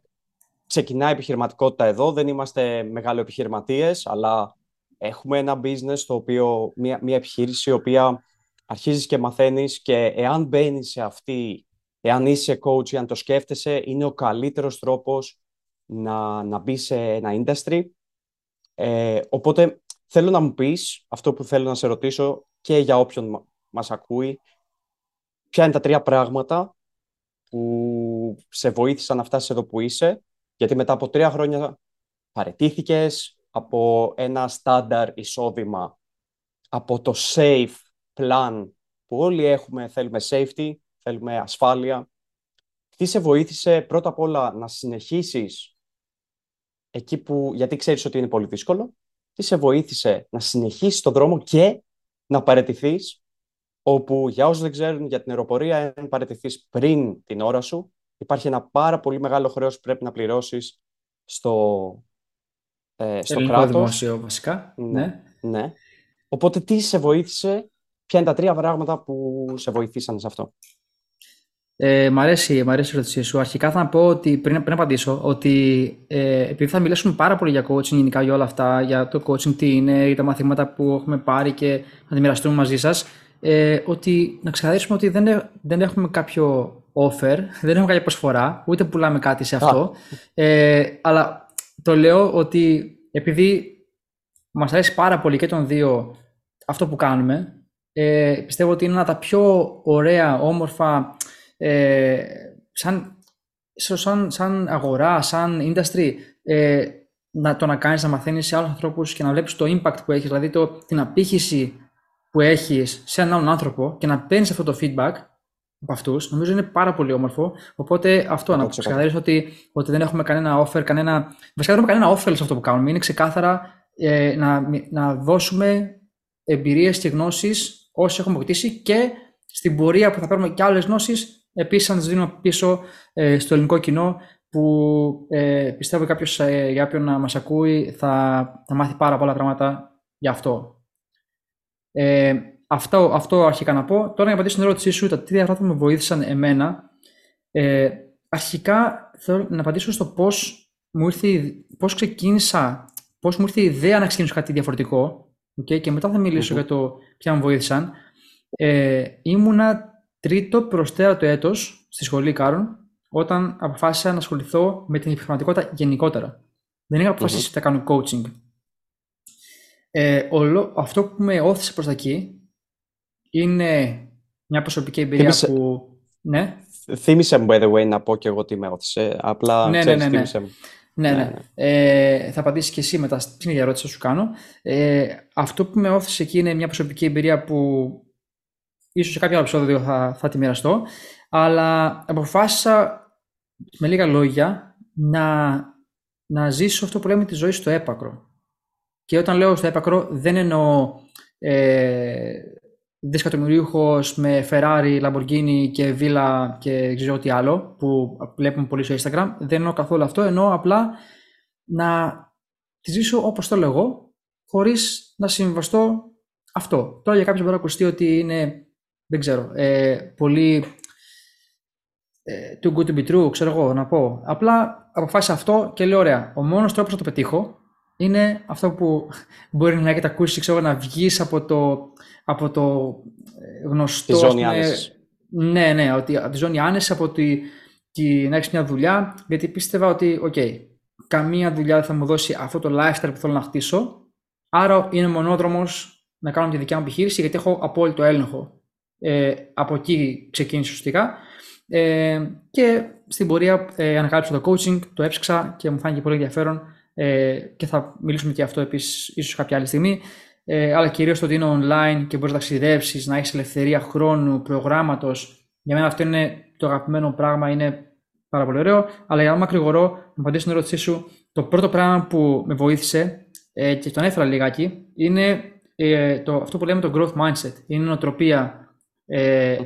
ξεκινάει η επιχειρηματικότητα εδώ, δεν είμαστε μεγάλο επιχειρηματίες, αλλά έχουμε ένα business, το οποίο, μια, μια επιχείρηση, η οποία αρχίζεις και μαθαίνεις και εάν μπαίνει σε αυτή, εάν είσαι coach ή αν το σκέφτεσαι, είναι ο καλύτερος τρόπος να, να μπει σε ένα industry. Ε, οπότε θέλω να μου πεις αυτό που θέλω να σε ρωτήσω και για όποιον μας ακούει, ποια είναι τα τρία πράγματα που σε βοήθησαν να φτάσεις εδώ που είσαι, γιατί μετά από τρία χρόνια παρετήθηκες από ένα στάνταρ εισόδημα, από το safe plan που όλοι έχουμε, θέλουμε safety, θέλουμε ασφάλεια. Τι σε βοήθησε πρώτα απ' όλα να συνεχίσεις εκεί που, γιατί ξέρεις ότι είναι πολύ δύσκολο, τι σε βοήθησε να συνεχίσεις τον δρόμο και να παρετηθείς, όπου για όσους δεν ξέρουν για την αεροπορία, αν παρετηθείς πριν την ώρα σου, υπάρχει ένα πάρα πολύ μεγάλο χρέος που πρέπει να πληρώσεις στο, ε, στο κράτος. δημόσιο βασικά. Ναι, ναι. ναι. Οπότε τι σε βοήθησε, ποια είναι τα τρία πράγματα που σε βοηθήσαν σε αυτό; Ε, μ' αρέσει, μ' αρέσει η ερώτησή σου. Αρχικά θα πω ότι πριν, πριν απαντήσω ότι ε, επειδή θα μιλήσουμε πάρα πολύ για coaching γενικά για όλα αυτά, για το coaching τι είναι, για τα μαθήματα που έχουμε πάρει και να τη μοιραστούμε μαζί σας, ε, ότι να ξεκαθαρίσουμε ότι δεν, δεν έχουμε κάποιο offer, δεν έχουμε κάποια προσφορά, ούτε πουλάμε κάτι σε αυτό. Ε, αλλά το λέω ότι επειδή μας αρέσει πάρα πολύ και τον δύο αυτό που κάνουμε, ε, πιστεύω ότι είναι ένα από τα πιο ωραία, όμορφα ε, σαν, σαν, σαν αγορά, σαν industry, ε, να, το να κάνεις να μαθαίνεις σε άλλους ανθρώπους και να βλέπεις το impact που έχεις, δηλαδή το, την απήχηση που έχεις σε έναν άνθρωπο και να παίρνεις αυτό το feedback από αυτούς, νομίζω είναι πάρα πολύ όμορφο. Οπότε αυτό να ξεκαθαρίσω ότι, ότι δεν έχουμε κανένα offer, κανένα. Βασικά δεν έχουμε κανένα offer σε αυτό που κάνουμε. Είναι ξεκάθαρα ε, να, να δώσουμε εμπειρίες και γνώσεις όσοι έχουμε αποκτήσει και στην πορεία που θα παίρνουμε και άλλες γνώσεις Επίσης, να τις δίνω πίσω ε, στο ελληνικό κοινό που ε, πιστεύω κάποιος ε, για όποιον να μας ακούει θα, θα μάθει πάρα πολλά πράγματα για αυτό. Ε, αυτό. Αυτό αρχικά να πω. Τώρα για να απαντήσω στην ερώτησή σου, τα τρία πράγματα που με βοήθησαν εμένα. Ε, αρχικά θέλω να απαντήσω στο πώς μου ήρθε, πώς ξεκίνησα, πώς μου ήρθε η ιδέα να ξεκινήσω κάτι διαφορετικό okay, και μετά θα μιλησω για το ποια μου βοήθησαν. Ε, ήμουνα τρίτο προς τέταρτο έτος στη σχολή Κάρων, όταν αποφάσισα να ασχοληθώ με την επιχειρηματικότητα γενικότερα. Δεν είχα αποφασίσει ότι θα κάνω coaching. Ε, ολο, αυτό που με όθησε προς τα εκεί είναι μια προσωπική εμπειρία θύμισε, που... Ναι. Θύμησε μου, by the way, να πω και εγώ τι με όθησε. Απλά ναι, ξέρεις, ναι, ναι, ναι. μου. Ναι, ναι. ναι. Ε, θα απαντήσεις και εσύ μετά στην ίδια ερώτηση που σου κάνω. Ε, αυτό που με όθησε εκεί είναι μια προσωπική εμπειρία που ίσως σε κάποιο άλλο επεισόδιο θα, θα τη μοιραστώ, αλλά αποφάσισα με λίγα λόγια να, να ζήσω αυτό που λέμε τη ζωή στο έπακρο. Και όταν λέω στο έπακρο δεν εννοώ ε, δισεκατομμυρίουχος με Ferrari, Lamborghini και βίλα και ξέρω τι άλλο που βλέπουμε πολύ στο Instagram. Δεν εννοώ καθόλου αυτό, εννοώ απλά να τη ζήσω όπως το λέω χωρίς να συμβαστώ αυτό. Τώρα για κάποιον μπορεί να ακουστεί ότι είναι δεν ξέρω, ε, πολύ ε, too good to be true, ξέρω εγώ να πω. Απλά αποφάσισα αυτό και λέω ωραία, ο μόνος τρόπος να το πετύχω είναι αυτό που μπορεί να έχετε ακούσει, ξέρω να βγεις από το, από το ε, γνωστό... Τη ζώνη άνεσης. Ναι, ναι, ότι, από τη ζώνη άνεση, από τη, τη, να έχεις μια δουλειά, γιατί πίστευα ότι, ok, okay, καμία δουλειά δεν θα μου δώσει αυτό το lifestyle που θέλω να χτίσω, άρα είναι μονόδρομος να κάνω τη δικιά μου επιχείρηση γιατί έχω απόλυτο έλεγχο Ε, από εκεί ξεκίνησε ουσιαστικά. Ε, και στην πορεία ε, ανακάλυψα το coaching, το έψαξα και μου φάνηκε πολύ ενδιαφέρον ε, και θα μιλήσουμε και αυτό επίσης ίσως κάποια άλλη στιγμή. Ε, αλλά κυρίως το ότι είναι online και μπορείς να ταξιδέψεις, να έχεις ελευθερία χρόνου, προγράμματος. Για μένα αυτό είναι το αγαπημένο πράγμα, είναι πάρα πολύ ωραίο. Αλλά για να μακρηγορώ, να απαντήσω στην ερώτησή σου, το πρώτο πράγμα που με βοήθησε ε, και το ανέφερα λιγάκι είναι ε, το, αυτό που λέμε το growth mindset. Είναι η νοοτροπία ε,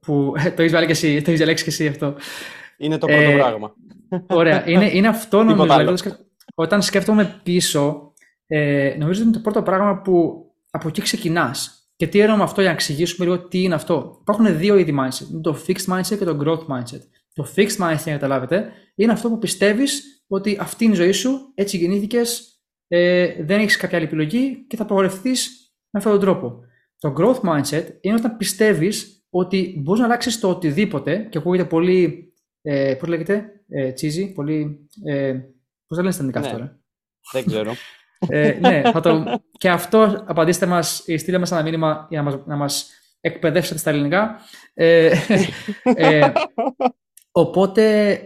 που [laughs] το έχεις βάλει και εσύ, το έχεις διαλέξει και εσύ αυτό. Είναι το πρώτο ε, πράγμα. Ωραία. Είναι, είναι [laughs] αυτόνομος. δηλαδή, όταν σκέφτομαι πίσω, ε, νομίζω ότι είναι το πρώτο πράγμα που από εκεί ξεκινάς. Και τι εννοώ με αυτό για να εξηγήσουμε λίγο τι είναι αυτό. Υπάρχουν δύο είδη mindset. Είναι το fixed mindset και το growth mindset. Το fixed mindset, για να καταλάβετε, είναι αυτό που πιστεύεις ότι αυτή είναι η ζωή σου, έτσι γεννήθηκες, ε, δεν έχεις κάποια άλλη επιλογή και θα προγρευτεί με αυτόν τον τρόπο. Το growth mindset είναι όταν πιστεύεις ότι μπορείς να αλλάξεις το οτιδήποτε και ακούγεται πολύ. Ε, Πώς λέγεται, ε, cheesy, πολύ. Ε, Πώς θα λένε στα ελληνικά ναι. αυτό, ρε; Δεν ξέρω. [laughs] ε, ναι, θα το... και αυτό απαντήστε μας ή στείλτε μας ένα μήνυμα για να μα να μας εκπαιδεύσετε στα ελληνικά. Ε, ε, οπότε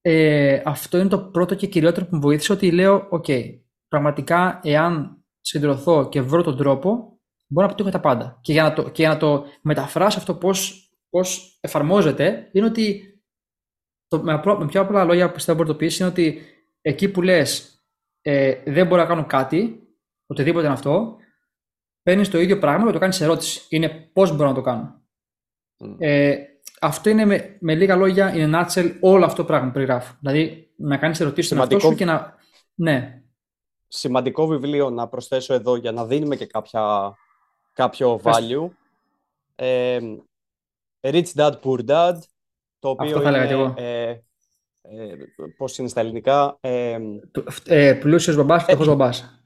ε, αυτό είναι το πρώτο και κυριότερο που μου βοήθησε ότι λέω, ok, okay, πραγματικά εάν συγκεντρωθώ και βρω τον τρόπο, μπορώ να πετύχω τα πάντα. Και για να το, και για να το μεταφράσω αυτό πώς, πώς εφαρμόζεται, είναι ότι το, με, με πιο απλά λόγια που πιστεύω μπορείς να το πεις, είναι ότι εκεί που λες ε, δεν μπορώ να κάνω κάτι, οτιδήποτε είναι αυτό, παίρνεις το ίδιο πράγμα και το κάνεις ερώτηση. Είναι πώς μπορώ να το κάνω. Mm. Ε, αυτό είναι με, με λίγα λόγια, in a nutshell, όλο αυτό το πράγμα που περιγράφω. Δηλαδή, να κάνεις ερωτήσεις στον εαυτό σου και να. Ναι. Σημαντικό βιβλίο να προσθέσω εδώ για να δίνουμε και κάποια, κάποιο value. Ε, Rich Dad, Poor Dad, το οποίο Αυτό θα είναι, έλεγα εγώ. Ε, ε, πώς είναι στα ελληνικά. Ε, ε, πλούσιος μπαμπάς, φτωχός ε, μπαμπάς.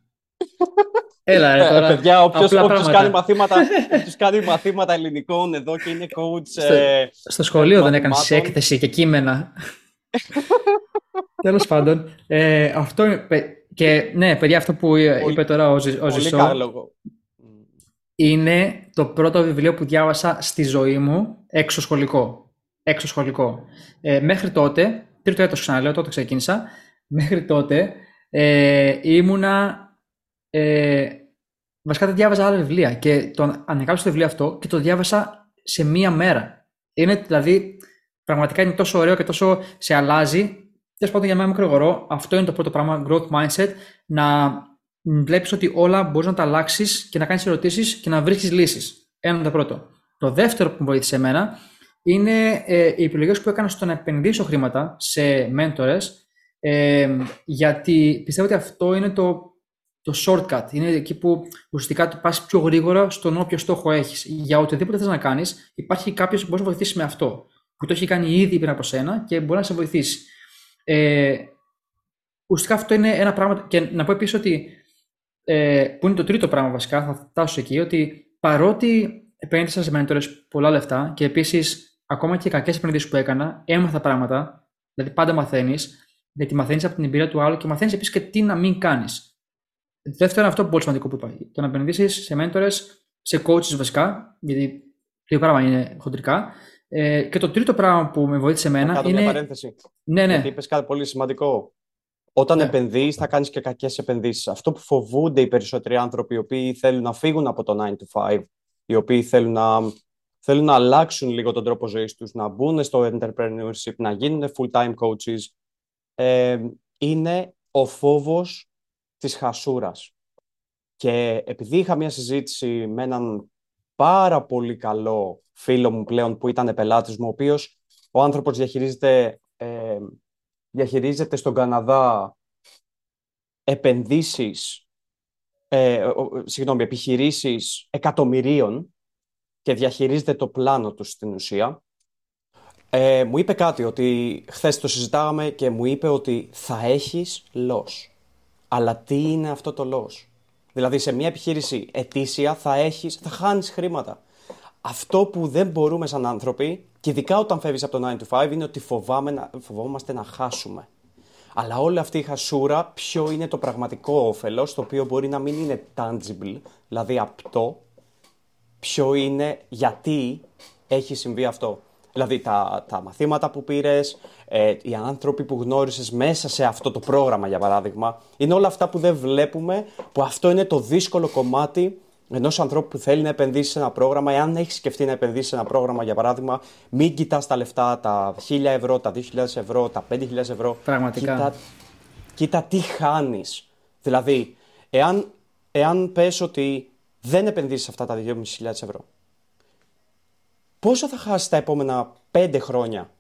Έλα, ρε, ε, τώρα. παιδιά, όποιος, όποιος κάνει, μαθήματα, [laughs] όποιος κάνει μαθήματα ελληνικών εδώ και είναι coach... Στο, ε, στο σχολείο δεν έκανε έκθεση και κείμενα. [laughs] Τέλος πάντων, ε, αυτό και ναι, παιδιά, αυτό που είπε τώρα ο, ο Ζησό, είναι το πρώτο βιβλίο που διάβασα στη ζωή μου έξω σχολικό. Έξω σχολικό. Ε, μέχρι τότε, τρίτο έτος ξαναλέω, τότε ξεκίνησα, μέχρι τότε ε, ήμουνα ε, βασικά δεν διάβαζα άλλα βιβλία και το ανακάλυψα το βιβλίο αυτό και το διάβασα σε μία μέρα. Είναι δηλαδή, πραγματικά είναι τόσο ωραίο και τόσο σε αλλάζει. Τέλος πάντων, για μένα μικρό αυτό είναι το πρώτο πράγμα, growth mindset, να βλέπεις ότι όλα μπορείς να τα αλλάξεις και να κάνεις ερωτήσεις και να βρίσκεις λύσεις. Ένα είναι το πρώτο. Το δεύτερο που μου βοήθησε εμένα είναι ε, οι επιλογές που έκανα στο να επενδύσω χρήματα σε μέντορες ε, γιατί πιστεύω ότι αυτό είναι το το shortcut. Είναι εκεί που ουσιαστικά το πας πιο γρήγορα στον όποιο στόχο έχεις. Για οτιδήποτε θες να κάνεις, υπάρχει κάποιος που μπορεί να βοηθήσει με αυτό. Που το έχει κάνει ήδη πριν από σένα και μπορεί να σε βοηθήσει. Ε, ουσιαστικά αυτό είναι ένα πράγμα. Και να πω επίσης ότι. Ε, που είναι το τρίτο πράγμα βασικά, θα φτάσω εκεί, ότι παρότι επένδυσα σε μέντορες πολλά λεφτά και επίσης ακόμα και οι κακές επενδύσεις που έκανα, έμαθα πράγματα. Δηλαδή πάντα μαθαίνεις, γιατί μαθαίνεις από την εμπειρία του άλλου και μαθαίνεις επίσης και τι να μην κάνεις. Δεύτερο είναι αυτό που πολύ σημαντικό που υπάρχει. Το να επενδύσεις σε μέντορες, σε coaches βασικά, γιατί το πράγμα είναι χοντρικά. Ε, και το τρίτο πράγμα που με βοήθησε εμένα είναι. Μια παρένθεση. Ναι, ναι. Γιατί είπες κάτι πολύ σημαντικό. Όταν ναι. επενδύεις, θα κάνεις και κακές επενδύσεις. Αυτό που φοβούνται οι περισσότεροι άνθρωποι, οι οποίοι θέλουν να φύγουν από το 9 to 5, οι οποίοι θέλουν να, θέλουν να αλλάξουν λίγο τον τρόπο ζωής τους, να μπουν στο entrepreneurship, να γίνουν full-time coaches, ε, είναι ο φόβος της χασούρας. Και επειδή είχα μια συζήτηση με έναν πάρα πολύ καλό φίλο μου πλέον που ήταν πελάτης μου, ο οποίος ο άνθρωπος διαχειρίζεται, ε, διαχειρίζεται στον Καναδά επενδύσεις, ε, συγγνώμη, επιχειρήσεις εκατομμυρίων και διαχειρίζεται το πλάνο του στην ουσία, ε, μου είπε κάτι ότι χθες το συζητάγαμε και μου είπε ότι θα έχεις loss. Αλλά τι είναι αυτό το loss. Δηλαδή σε μια επιχείρηση ετήσια θα, έχεις, θα χάνεις χρήματα. Αυτό που δεν μπορούμε σαν άνθρωποι, και ειδικά όταν φεύγεις από το 9 to 5, είναι ότι φοβάμε, φοβόμαστε να χάσουμε. Αλλά όλη αυτή η χασούρα, ποιο είναι το πραγματικό όφελος, το οποίο μπορεί να μην είναι tangible, δηλαδή απτό, ποιο είναι, γιατί έχει συμβεί αυτό. Δηλαδή τα, τα μαθήματα που πήρες, ε, οι άνθρωποι που γνώρισες μέσα σε αυτό το πρόγραμμα για παράδειγμα, είναι όλα αυτά που δεν βλέπουμε, που αυτό είναι το δύσκολο κομμάτι ενός ανθρώπου που θέλει να επενδύσει σε ένα πρόγραμμα. Εάν έχεις σκεφτεί να επενδύσεις σε ένα πρόγραμμα, για παράδειγμα, μην κοιτάς τα λεφτά, τα 1000 ευρώ, τα 2000 ευρώ, τα 5000 ευρώ. Πραγματικά. Κοίτα, κοίτα τι χάνεις. Δηλαδή, εάν, εάν πες ότι δεν επενδύσεις αυτά τα 2.500 ευρώ, πόσο θα χάσεις τα επόμενα 5 χρόνια;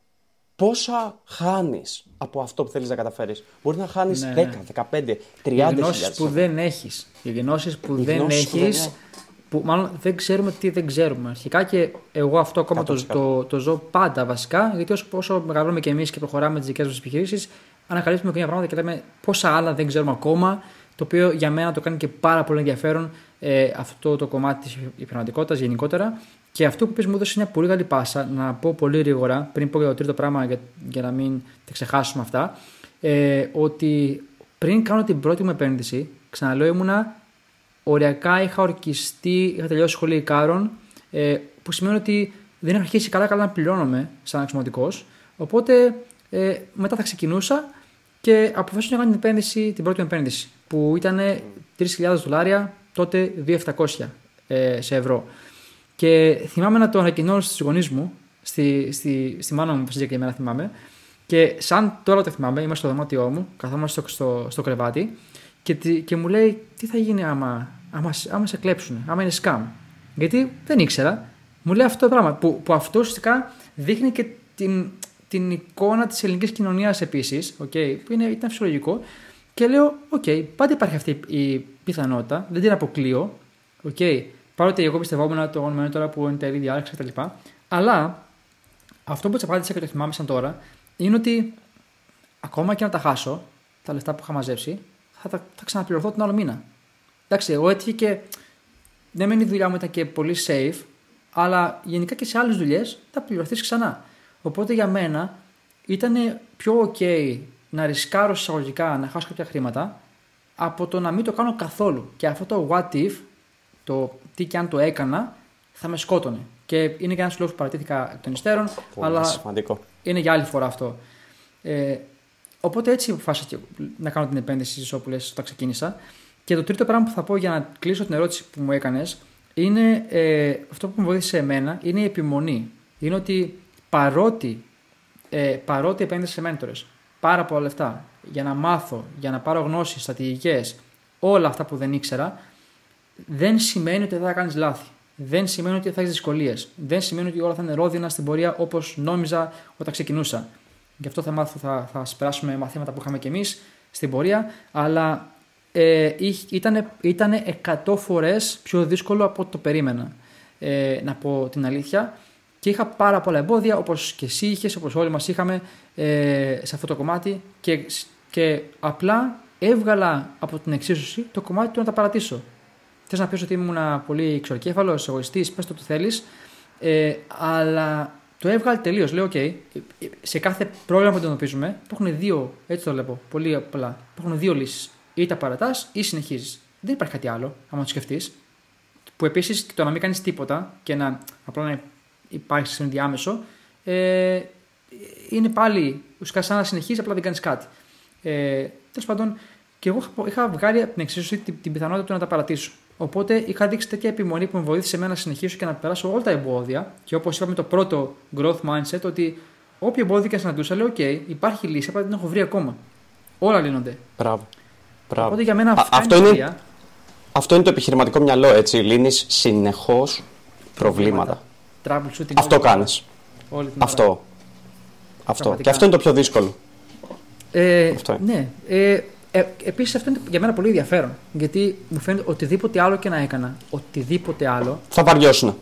Πόσα χάνεις από αυτό που θέλεις να καταφέρεις; Μπορεί να χάνεις ναι, 10, 15, 30 Οι γνώσεις που δεν έχεις. Οι γνώσεις που Οι δεν έχεις. Που μάλλον δεν ξέρουμε τι δεν ξέρουμε. Αρχικά και εγώ αυτό ακόμα το, το, το, ζω πάντα βασικά, γιατί όσο, όσο μεγαλώνουμε και εμείς και προχωράμε τις δικές μας επιχειρήσεις, ανακαλύπτουμε κάποια πράγματα και λέμε πόσα άλλα δεν ξέρουμε ακόμα. Το οποίο για μένα το κάνει και πάρα πολύ ενδιαφέρον ε, αυτό το κομμάτι της υπηρετικότητα γενικότερα. Και αυτό που πες μου έδωσε μια πολύ καλή πάσα να πω πολύ γρήγορα, πριν πω για το τρίτο πράγμα για, για να μην τα ξεχάσουμε αυτά, ε, ότι πριν κάνω την πρώτη μου επένδυση, ξαναλέω ήμουνα οριακά είχα ορκιστεί, είχα τελειώσει σχολή Ικάρων, ε, που σημαίνει ότι δεν είχα αρχίσει καλά καλά να πληρώνομαι σαν αξιωματικός. Οπότε ε, μετά θα ξεκινούσα και αποφάσισα να κάνω την επένδυση, την πρώτη μου επένδυση, που ήταν 3.000 δολάρια, τότε 2.700 ε, σε ευρώ. Και θυμάμαι να το ανακοινώσω στους γονείς μου, στη, στη, στη μάνα μου συγκεκριμένα θυμάμαι. Και σαν τώρα το θυμάμαι, είμαι στο δωμάτιό μου, καθόμαστε στο, στο, στο κρεβάτι και, και μου λέει τι θα γίνει άμα, άμα, άμα σε κλέψουν, άμα είναι scam. Γιατί δεν ήξερα. Μου λέει αυτό το πράγμα που, που αυτό ουσιαστικά δείχνει και την, την εικόνα της ελληνικής κοινωνίας επίσης, okay, που είναι, ήταν φυσιολογικό. Και λέω, ok, okay, πάντα υπάρχει αυτή η πιθανότητα, δεν την αποκλείω. Okay, Παρότι εγώ πιστευόμουν το όνομα τώρα που είναι τέλει διάλεξης κτλ. Αλλά αυτό που τη απάντησα και το θυμάμαι σαν τώρα είναι ότι ακόμα και να τα χάσω, τα λεφτά που είχα μαζέψει, θα, θα, θα ξαναπληρωθώ τον άλλο μήνα. Εντάξει, εγώ έτυχε και. Δεν μείνει η δουλειά μου ήταν και πολύ safe, αλλά γενικά και σε άλλες δουλειές θα πληρωθείς ξανά. Οπότε για μένα ήταν πιο ok να ρισκάρω εισαγωγικά να χάσω κάποια χρήματα από το να μην το κάνω καθόλου. Και αυτό το what if το τι και αν το έκανα, θα με σκότωνε. Και είναι και ένας λόγος που παρατήθηκα εκ των υστέρων. αλλά σημαντικό. είναι για άλλη φορά αυτό. Ε, οπότε έτσι αποφάσισα να κάνω την επένδυση στις όπουλες όταν ξεκίνησα. Και το τρίτο πράγμα που θα πω για να κλείσω την ερώτηση που μου έκανες είναι ε, αυτό που μου βοήθησε εμένα είναι η επιμονή. Είναι ότι παρότι, ε, παρότι επένδυσα σε μέντορες πάρα πολλά λεφτά για να μάθω, για να πάρω γνώσεις, στρατηγικές, όλα αυτά που δεν ήξερα, δεν σημαίνει ότι δεν θα κάνεις λάθη. Δεν σημαίνει ότι θα έχεις δυσκολίες. Δεν σημαίνει ότι όλα θα είναι ρόδινα στην πορεία όπως νόμιζα όταν ξεκινούσα. Γι' αυτό θα μάθω, θα, θα περάσουμε μαθήματα που είχαμε κι εμείς στην πορεία. Αλλά ε, ήταν, ήταν 100 φορές πιο δύσκολο από ό,τι το περίμενα. Ε, να πω την αλήθεια. Και είχα πάρα πολλά εμπόδια όπως και εσύ είχες, όπως όλοι μας είχαμε ε, σε αυτό το κομμάτι. Και, και απλά έβγαλα από την εξίσωση το κομμάτι του να τα παρατήσω. Θες να πεις ότι ήμουν πολύ εξορκέφαλος, εγωιστής, πες το που θέλεις. Ε, αλλά το έβγαλε τελείως. Λέω: OK, σε κάθε πρόβλημα που αντιμετωπίζουμε υπάρχουν δύο, έτσι το βλέπω, πολύ απλά. Υπάρχουν δύο λύσεις. Ή τα παρατάς ή συνεχίζεις. Δεν υπάρχει κάτι άλλο, άμα το σκεφτείς. Που επίσης το να μην κάνεις τίποτα και να απλά να υπάρχει σε ενδιάμεσο, ε, είναι πάλι ουσιαστικά σαν να συνεχίζει, απλά δεν κάνεις κάτι. Ε, Τέλος πάντων, και εγώ είχα βγάλει από την εξίσωση την, την πιθανότητα του να τα παρατήσω. Οπότε είχα δείξει τέτοια επιμονή που με βοήθησε εμένα να συνεχίσω και να περάσω όλα τα εμπόδια. Και όπως είπαμε το πρώτο growth mindset, ότι όποιο εμπόδιο και συναντούσα, λέω: OK, υπάρχει λύση, απλά δεν την έχω βρει ακόμα. Όλα λύνονται. Μπράβο. Μπράβο. Οπότε για μένα αυτό είναι, αυτό είναι το επιχειρηματικό μυαλό, έτσι. Λύνεις συνεχώς προβλήματα. Αυτό κάνεις. Αυτό. Αυτό. Και αυτό είναι το πιο δύσκολο. Ε, αυτό είναι. Ναι. Ε, ε, Επίσης, αυτό είναι για μένα πολύ ενδιαφέρον. Γιατί μου φαίνεται οτιδήποτε άλλο και να έκανα, οτιδήποτε άλλο. Θα βαριώσουν.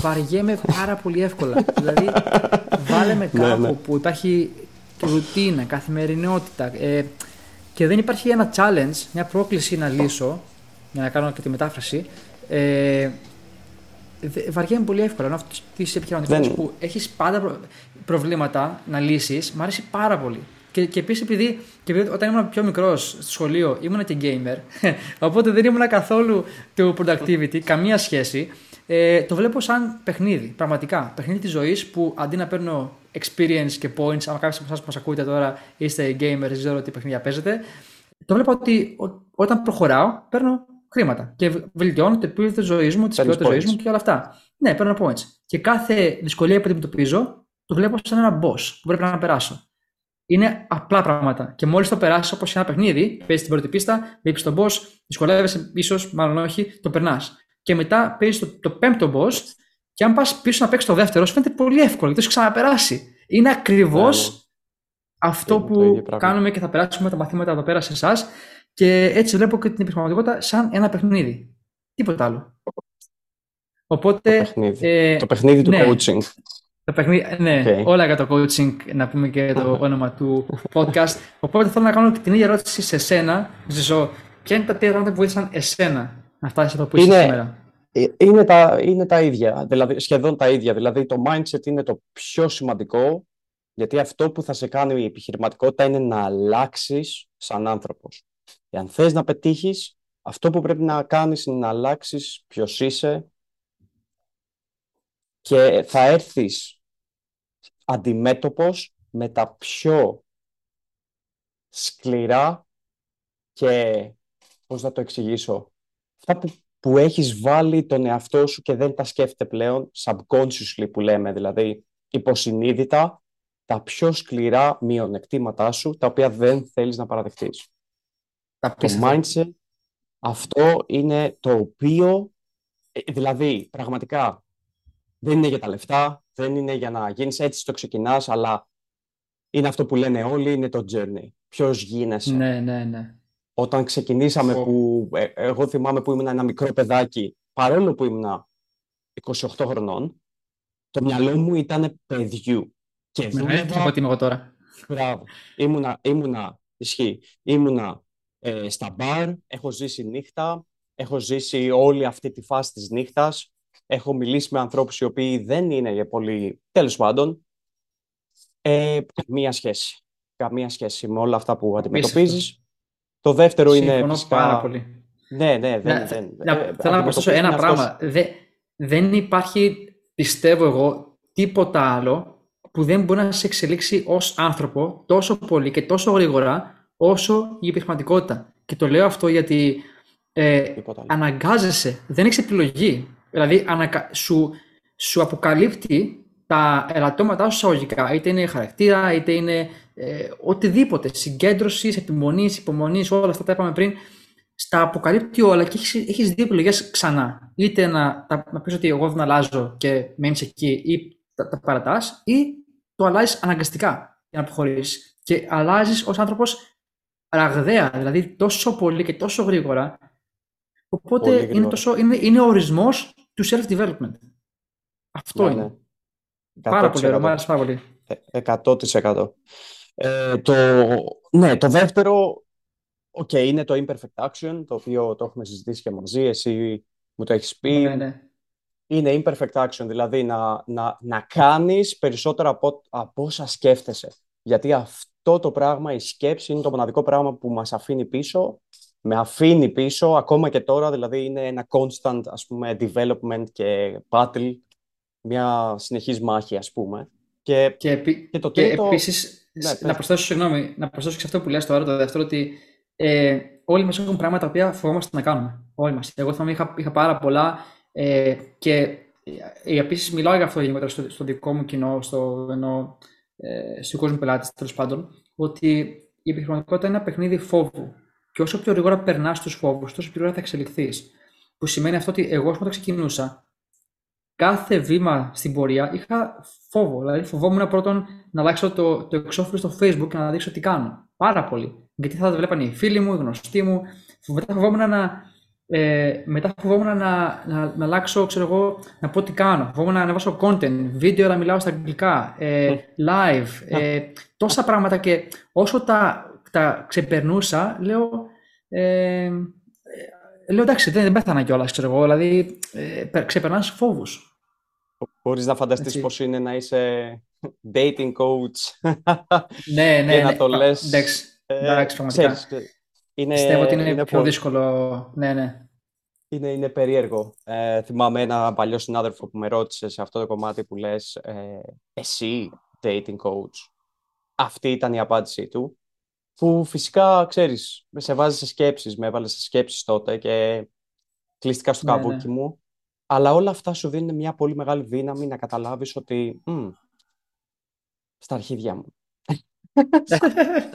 Βαριέμαι πάρα πολύ εύκολα. [laughs] δηλαδή, βάλε με ναι, κάπου ναι. που υπάρχει ρουτίνα, καθημερινότητα ε, και δεν υπάρχει ένα challenge, μια πρόκληση να λύσω, για να κάνω και τη μετάφραση. Ε, βαριέμαι πολύ εύκολα. Ενώ αυτή της επιχειρηματικότητας που έχεις πάντα προβλήματα να λύσεις, μου αρέσει πάρα πολύ. Και, και επίσης επειδή, και επειδή όταν ήμουν πιο μικρός στο σχολείο ήμουν και gamer, [laughs] οπότε δεν ήμουν καθόλου του productivity, καμία σχέση. Ε, το βλέπω σαν παιχνίδι, πραγματικά. Παιχνίδι της ζωής που αντί να παίρνω experience και points, αν κάποιος από εσάς που μας ακούτε τώρα είστε gamers, δεν ξέρω τι παιχνίδια παίζετε, το βλέπω ότι όταν προχωράω παίρνω χρήματα και βελτιώνω το επίπεδο τη ζωής μου, τη ποιότητα ζωής μου και όλα αυτά. Ναι, παίρνω points. Και κάθε δυσκολία που αντιμετωπίζω το βλέπω σαν ένα boss που πρέπει να περάσω. Είναι απλά πράγματα. Και μόλις το περάσει όπως ένα παιχνίδι, παίζεις την πρώτη πίστα, βλέπει τον boss, δυσκολεύεσαι, ίσως, μάλλον όχι, το περνάς. Και μετά παίζεις το, το πέμπτο boss, και αν πας πίσω να παίξεις το δεύτερο, σου φαίνεται πολύ εύκολο γιατί έχεις ξαναπεράσει. Είναι ακριβώς ναι, ναι. αυτό που κάνουμε και θα περάσουμε τα μαθήματα εδώ πέρα σε εσάς. Και έτσι βλέπω και την επιχειρηματικότητα σαν ένα παιχνίδι. Τίποτα άλλο. Οπότε, το παιχνίδι, ε, το παιχνίδι του ναι, coaching. Το παιχνίδι, ναι, okay. όλα για το coaching, να πούμε και το όνομα του podcast. Οπότε θέλω να κάνω την ίδια ερώτηση σε εσένα, Ζησό. Ποια είναι τα τρία πράγματα που βοήθησαν εσένα να φτάσεις εδώ που είσαι σήμερα; Ε, είναι τα, είναι τα ίδια, δηλαδή, σχεδόν τα ίδια. Δηλαδή το mindset είναι το πιο σημαντικό, γιατί αυτό που θα σε κάνει η επιχειρηματικότητα είναι να αλλάξεις σαν άνθρωπος. Εάν θες να πετύχεις, αυτό που πρέπει να κάνεις είναι να αλλάξεις ποιος είσαι και θα έρθεις αντιμέτωπος με τα πιο σκληρά και, πώς να το εξηγήσω, αυτά που, που έχεις βάλει τον εαυτό σου και δεν τα σκέφτεται πλέον, subconsciously που λέμε, δηλαδή υποσυνείδητα, τα πιο σκληρά μειονεκτήματά σου, τα οποία δεν θέλεις να παραδεχτείς. Το mindset, αυτό είναι το οποίο, ε, δηλαδή, πραγματικά, δεν είναι για τα λεφτά, δεν είναι για να γίνεις έτσι το ξεκινάς, αλλά είναι αυτό που λένε όλοι, είναι το journey. Ποιος γίνεσαι. Ναι, ναι, ναι. Όταν ξεκινήσαμε, που, ε, εγώ θυμάμαι που ήμουν ένα μικρό παιδάκι, παρόλο που ήμουν 28 χρονών, το μυαλό μου ήταν παιδιού. Και δούλευα... ότι είμαι εγώ τώρα. Μπράβο. Ήμουνα, ήμουνα, ισχύει, ήμουνα ε, στα μπαρ, έχω ζήσει νύχτα, έχω ζήσει όλη αυτή τη φάση της νύχτας, έχω μιλήσει με ανθρώπους οι οποίοι δεν είναι πολύ, τέλος πάντων, ε, καμία σχέση. Καμία σχέση με όλα αυτά που αντιμετωπίζεις. Το δεύτερο Συμφωνώ είναι φυσικά... πάρα πολύ. Ναι, ναι, δεν... Να, δεν, να, ε, θέλω να προσθέσω ένα πράγμα. δεν υπάρχει, πιστεύω εγώ, τίποτα άλλο που δεν μπορεί να σε εξελίξει ως άνθρωπο τόσο πολύ και τόσο γρήγορα όσο η επιχειρηματικότητα. Και το λέω αυτό γιατί ε, αναγκάζεσαι, δεν έχεις επιλογή. Δηλαδή ανακα... σου, σου αποκαλύπτει τα ελαττώματά σου εισαγωγικά, είτε είναι χαρακτήρα, είτε είναι ε, οτιδήποτε, συγκέντρωσης, επιμονής, υπομονής, όλα αυτά τα είπαμε πριν, στα αποκαλύπτει όλα και έχεις έχεις δύο επιλογές ξανά. Είτε να, να πεις ότι εγώ δεν αλλάζω και μένεις εκεί, ή τα, τα παρατάς, ή το αλλάζεις αναγκαστικά για να προχωρήσεις. Και αλλάζεις ως άνθρωπος ραγδαία, δηλαδή τόσο πολύ και τόσο γρήγορα. Οπότε Είναι, τόσο, είναι, είναι ο ορισμός του self-development. Αυτό ναι, είναι. Ναι. Πάρα πολύ ωραίο, μου άρεσε πάρα πολύ. 100%. Ε, το, ναι, το δεύτερο, οκ, είναι το imperfect action, το οποίο το έχουμε συζητήσει και μαζί, εσύ μου το έχεις πει. Ναι, ναι. Είναι imperfect action, δηλαδή να, να, να κάνεις περισσότερα από, από όσα σκέφτεσαι. Γιατί αυτό αυτό το πράγμα, η σκέψη, είναι το μοναδικό πράγμα που μας αφήνει πίσω, με αφήνει πίσω, ακόμα και τώρα, δηλαδή είναι ένα constant, ας πούμε, development και battle, μια συνεχής μάχη, ας πούμε. Και, και, επί... και το τρίτο... Και επίσης, ναι, να προσθέσω, συγγνώμη, να προσθέσω και αυτό που λες τώρα, το δεύτερο, ότι ε, όλοι μας έχουν πράγματα τα οποία φοβόμαστε να κάνουμε. Όλοι μας. Εγώ θα είχα, είχα πάρα πολλά ε, και ε, επίσης μιλάω για αυτό γενικότερα στο, στο δικό μου κοινό, στο, ενώ, ε, στον κόσμο πελάτης τέλος πάντων, ότι η επιχειρηματικότητα είναι ένα παιχνίδι φόβου. Και όσο πιο γρήγορα περνάς τους φόβους, τόσο πιο γρήγορα θα εξελιχθείς. Που σημαίνει αυτό ότι εγώ, όταν ξεκινούσα, κάθε βήμα στην πορεία είχα φόβο. Δηλαδή, φοβόμουν πρώτον να αλλάξω το, το εξώφυλλο στο Facebook και να δείξω τι κάνω. Πάρα πολύ. Γιατί θα το βλέπανε οι φίλοι μου, οι γνωστοί μου. Μετά φοβόμουν να, ε, μετά φοβόμουν να, να, να, αλλάξω, ξέρω εγώ, να πω τι κάνω. Φοβόμουν να ανεβάσω content, βίντεο να μιλάω στα αγγλικά, ε, live, ε, τόσα πράγματα και όσο τα, τα ξεπερνούσα, λέω, ε, λέω εντάξει, δεν, δεν πέθανα κιόλας, ξέρω εγώ, δηλαδή ε, ξεπερνάς φόβους. Μπορείς να φανταστείς πώς είναι να είσαι dating coach ναι, ναι, και να ναι, το λες. Εντάξει, εντάξει, πραγματικά. Είναι, Πιστεύω ότι είναι, είναι πιο δύσκολο. Ναι, ναι. Είναι, είναι περίεργο. Ε, θυμάμαι ένα παλιό συνάδελφο που με ρώτησε σε αυτό το κομμάτι που λες ε, εσύ dating coach. Αυτή ήταν η απάντησή του. Που φυσικά, ξέρεις, σε βάζει σε σκέψεις, με έβαλε σε σκέψεις τότε και κλείστηκα στο ναι, καβούκι ναι. μου. Αλλά όλα αυτά σου δίνουν μια πολύ μεγάλη δύναμη να καταλάβεις ότι μ, στα αρχίδια μου.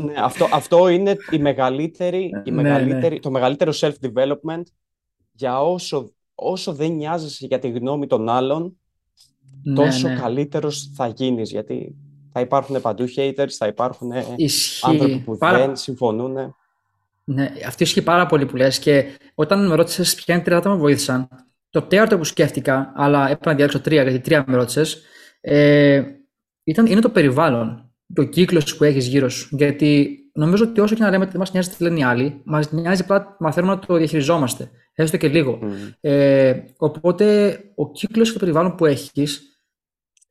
Ναι, αυτό, αυτό είναι η μεγαλύτερη, η ναι, μεγαλύτερη, το μεγαλύτερο self-development για όσο, όσο δεν νοιάζεσαι για τη γνώμη των άλλων, ναι, τόσο ναι. καλύτερος θα γίνεις, γιατί θα υπάρχουν παντού haters, θα υπάρχουν Ισχύει. άνθρωποι που δεν συμφωνούν. Ναι, αυτό ισχύει πάρα πολύ που λες και όταν με ρώτησες ποια είναι τρία άτομα που βοήθησαν, το τέταρτο που σκέφτηκα, αλλά έπρεπε να διαλέξω τρία, γιατί τρία με ρώτησες, ε, ήταν, είναι το περιβάλλον, το κύκλος που έχεις γύρω σου. Γιατί νομίζω ότι όσο και να λέμε ότι μας νοιάζει τι λένε οι άλλοι, μας νοιάζει απλά μαθαίνουμε να το διαχειριζόμαστε έστω και λίγο. Ε, οπότε ο κύκλος και το περιβάλλον που έχεις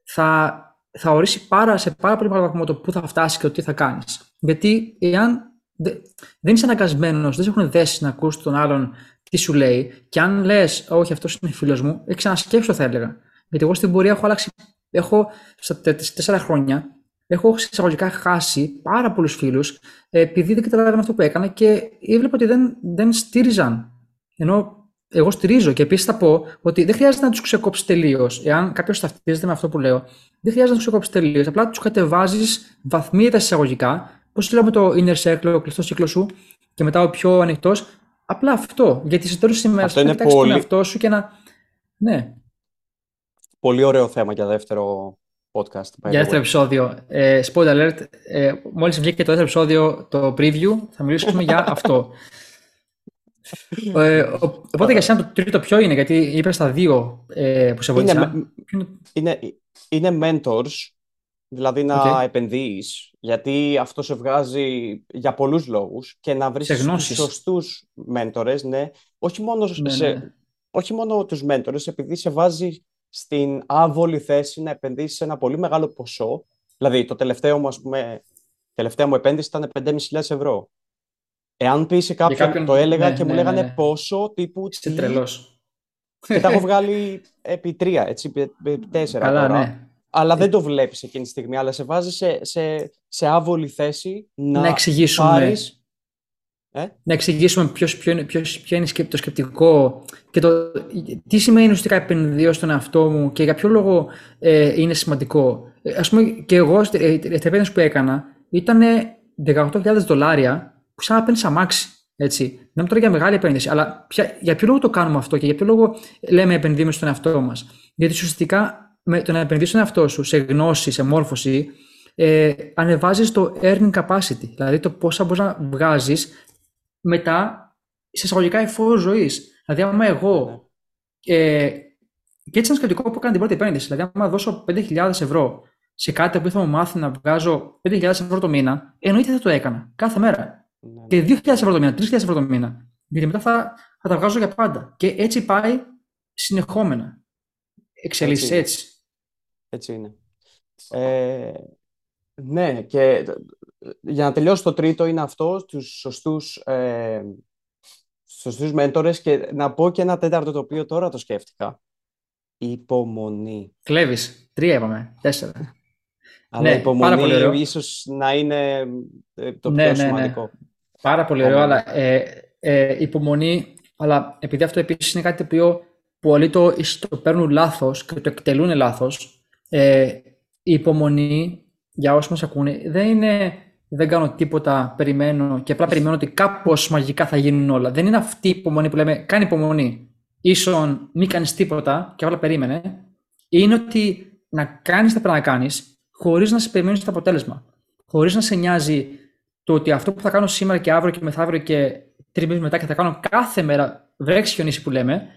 θα, θα ορίσει πάρα, σε πάρα πολύ μεγάλο βαθμό το πού θα φτάσεις και το τι θα κάνεις. Γιατί εάν δεν είσαι αναγκασμένος, δεν σε έχουν δέσει να ακούσει τον άλλον τι σου λέει, και αν λες, Όχι, αυτός είναι φίλος μου, έχει ξανασκέψω, θα έλεγα. Γιατί εγώ στην πορεία έχω αλλάξει. Έχω στα τέσσερα χρόνια έχω εισαγωγικά χάσει πάρα πολλούς φίλους επειδή δεν καταλάβαιναν αυτό που έκανα και έβλεπα ότι δεν, δεν στήριζαν ενώ εγώ στηρίζω και επίσης θα πω ότι δεν χρειάζεται να τους ξεκόψεις τελείως. Εάν κάποιος ταυτίζεται με αυτό που λέω, δεν χρειάζεται να τους ξεκόψεις τελείως. Απλά τους κατεβάζεις βαθμίδα εισαγωγικά. Πώ λέμε το inner circle, ο κλειστός κύκλος σου, και μετά ο πιο ανοιχτός. Απλά αυτό. Γιατί σε τέλο τη ημέρα θα κοιτάξεις πολύ... τον εαυτό σου και να. Ναι. Πολύ ωραίο θέμα για δεύτερο podcast. Για δεύτερο επεισόδιο. Ε, spoiler alert. Ε, Μόλις βγήκε το δεύτερο επεισόδιο, το preview, θα μιλήσουμε για [laughs] αυτό. ε, οπότε για σένα το τρίτο ποιο είναι, γιατί είπες τα δύο ε, που σε βοήθησαν. Είναι, είναι, είναι mentors, δηλαδή να okay. επενδύεις, γιατί αυτό σε βγάζει για πολλούς λόγους και να βρεις τους σωστούς μέντορες, ναι. Όχι μόνο, ναι, σε, ναι. όχι μόνο τους μέντορες, επειδή σε βάζει στην άβολη θέση να επενδύσεις ένα πολύ μεγάλο ποσό. Δηλαδή, το τελευταίο μου, ας πούμε, τελευταία μου επένδυση ήταν 5.500 ευρώ. Εάν πει σε κάποιον, το έλεγα ναι, και μου ναι, λέγανε ναι, πόσο, τύπου. Είσαι τρελός. Και τα έχω [laughs] βγάλει επί τρία, έτσι, επί τέσσερα Καλά, τώρα. Ναι. Αλλά δεν το βλέπεις εκείνη τη στιγμή, αλλά σε βάζει σε, σε, σε άβολη θέση να, να εξηγήσουμε. Πάρεις... Ε; Να εξηγήσουμε ποιος, ποιο, είναι, ποιος, ποιο είναι το σκεπτικό και το, τι σημαίνει ουσιαστικά επενδύω στον εαυτό μου και για ποιο λόγο ε, είναι σημαντικό. Ε, ας πούμε και εγώ, η επένδυση που έκανα ήταν 18.000 δολάρια που σαν να παίρνεις αμάξι. Έτσι. Δεν τώρα για μεγάλη επένδυση, αλλά ποια, για ποιο λόγο το κάνουμε αυτό και για ποιο λόγο λέμε επενδύουμε στον εαυτό μας. Γιατί ουσιαστικά με το να επενδύσει στον εαυτό σου σε γνώση, σε μόρφωση, ε, ανεβάζεις το earning capacity, δηλαδή το πόσα μπορείς να βγάζεις μετά σε εισαγωγικά εφόρο ζωής. Δηλαδή, άμα εγώ. Ε, και έτσι ένα σκεπτικό που έκανε την πρώτη επένδυση. Δηλαδή, άμα δώσω 5.000 ευρώ σε κάτι που θα μου μάθει να βγάζω 5.000 ευρώ το μήνα, εννοείται θα το έκανα κάθε μέρα. Ναι. Και 2.000 ευρώ το μήνα, 3.000 ευρώ το μήνα. Γιατί μετά θα, θα τα βγάζω για πάντα. Και έτσι πάει συνεχόμενα. Εξελίσσει έτσι. Έτσι είναι. Ε, ναι, και για να τελειώσω το τρίτο είναι αυτό, τους σωστούς, ε, σωστούς μέντορες και να πω και ένα τέταρτο το οποίο τώρα το σκέφτηκα. Υπομονή. Κλέβεις. Τρία είπαμε. Τέσσερα. Αλλά ναι, υπομονή ίσως να είναι ε, το ναι, πιο ναι, ναι. σημαντικό. Πάρα πολύ ωραίο, αλλά ε, ε, υπομονή, αλλά επειδή αυτό επίσης είναι κάτι το οποίο πολλοί το, το παίρνουν λάθος και το εκτελούν λάθος, ε, η υπομονή, για όσοι μας ακούνε, δεν είναι δεν κάνω τίποτα, περιμένω και απλά περιμένω ότι κάπως μαγικά θα γίνουν όλα. Δεν είναι αυτή η υπομονή που λέμε, κάνει υπομονή. Ίσον μην κάνεις τίποτα και απλά περίμενε. Είναι ότι να κάνεις τα πρέπει να κάνεις χωρίς να σε περιμένεις το αποτέλεσμα. Χωρίς να σε νοιάζει το ότι αυτό που θα κάνω σήμερα και αύριο και μεθαύριο και τρεις μήνες μετά και θα κάνω κάθε μέρα βρέξει χιονίσει που λέμε,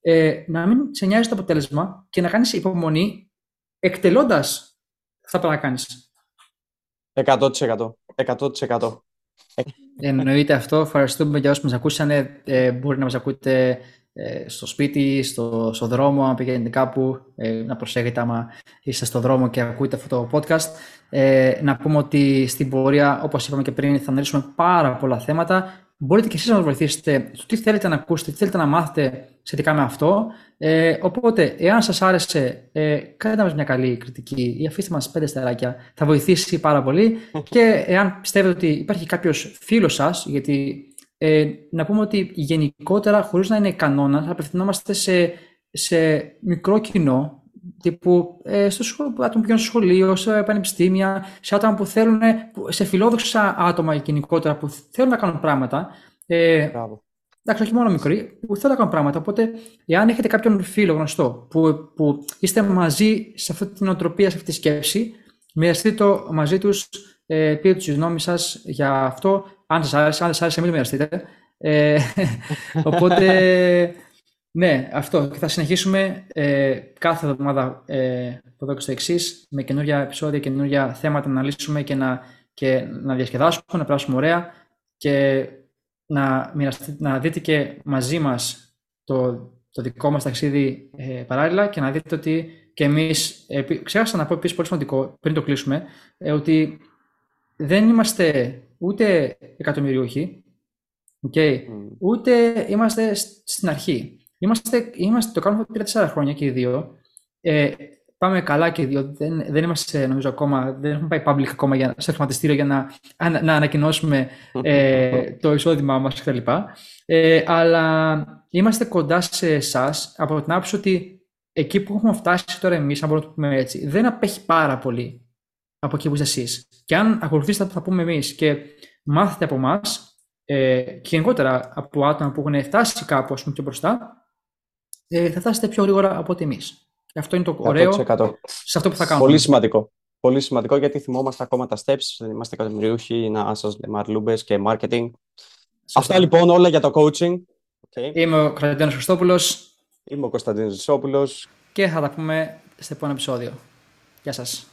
ε, να μην σε νοιάζει το αποτέλεσμα και να κάνεις υπομονή εκτελώντας αυτά που θα κάνεις. 100%. 100%. Εννοείται αυτό. Ευχαριστούμε για όσους μας ακούσαν. Ε, μπορεί να μας ακούτε ε, στο σπίτι, στο, στο δρόμο, αν πηγαίνετε κάπου, ε, να προσέχετε άμα είστε στο δρόμο και ακούτε αυτό το podcast. Ε, να πούμε ότι στην πορεία, όπως είπαμε και πριν, θα αναλύσουμε πάρα πολλά θέματα. Μπορείτε και εσείς να μας βοηθήσετε στο τι θέλετε να ακούσετε, τι θέλετε να μάθετε σχετικά με αυτό. Ε, οπότε, εάν σας άρεσε, ε, κάντε μας μια καλή κριτική ή αφήστε μας πέντε στεράκια. Θα βοηθήσει πάρα πολύ. και εάν πιστεύετε ότι υπάρχει κάποιος φίλος σας, γιατί ε, να πούμε ότι γενικότερα, χωρίς να είναι κανόνας, απευθυνόμαστε σε, σε μικρό κοινό, τύπου ε, στο σχολείο, άτομα που πηγαίνουν στο σχολείο, σε πανεπιστήμια, σε άτομα που θέλουν, σε φιλόδοξα άτομα γενικότερα που θέλουν να κάνουν πράγματα. Ε, Εντάξει, όχι μόνο μικροί, που θέλουν να κάνουν πράγματα. Οπότε, εάν έχετε κάποιον φίλο γνωστό που, που είστε μαζί σε αυτή την οτροπία, σε αυτή τη σκέψη, μοιραστείτε το μαζί τους, ε, πείτε τους γνώμη σας για αυτό. Αν σας άρεσε, αν δεν σας άρεσε, μην το μοιραστείτε. Ε, [laughs] οπότε, ναι, αυτό. Και θα συνεχίσουμε ε, κάθε εβδομάδα ε, από εδώ και στο εξής με καινούργια επεισόδια, καινούργια θέματα να αναλύσουμε και να, και να διασκεδάσουμε, να περάσουμε ωραία και να, να δείτε και μαζί μας το, το δικό μας ταξίδι ε, παράλληλα και να δείτε ότι και εμείς, ε, ξέχασα να πω επίσης πολύ σημαντικό πριν το κλείσουμε, ε, ότι δεν είμαστε ούτε εκατομμυριούχοι, okay, ούτε είμαστε στην αρχή. Είμαστε, είμαστε, το κάνουμε πριν 4 χρόνια και οι δύο. Ε, πάμε καλά και οι δύο. Δεν, δεν είμαστε, νομίζω, ακόμα, δεν έχουμε πάει public ακόμα για, σε χρηματιστήριο για να, να ανακοινώσουμε ε, [laughs] το εισόδημά μας κτλ. Ε, αλλά είμαστε κοντά σε εσάς από την άποψη ότι εκεί που έχουμε φτάσει τώρα εμείς, αν μπορούμε να το πούμε έτσι, δεν απέχει πάρα πολύ από εκεί που είστε εσείς. Και αν ακολουθήσετε αυτό που θα πούμε εμείς και μάθετε από εμάς, ε, και γενικότερα από άτομα που έχουν φτάσει κάπου πούμε, πιο μπροστά, ε, θα φτάσετε πιο γρήγορα από ότι εμείς. Αυτό είναι το ωραίο σε αυτό που θα κάνουμε. Πολύ σημαντικό. Πολύ σημαντικό γιατί θυμόμαστε ακόμα τα steps. Δεν είμαστε εκατομμυριούχοι να σας λέμε αρλούμπε και marketing. Αυτά λοιπόν όλα για το coaching. Okay. Είμαι ο Κωνσταντίνος Χριστόπουλος. Είμαι ο Κωνσταντίνος Ζησόπουλο. Και θα τα πούμε στο επόμενο επεισόδιο. Γεια σας.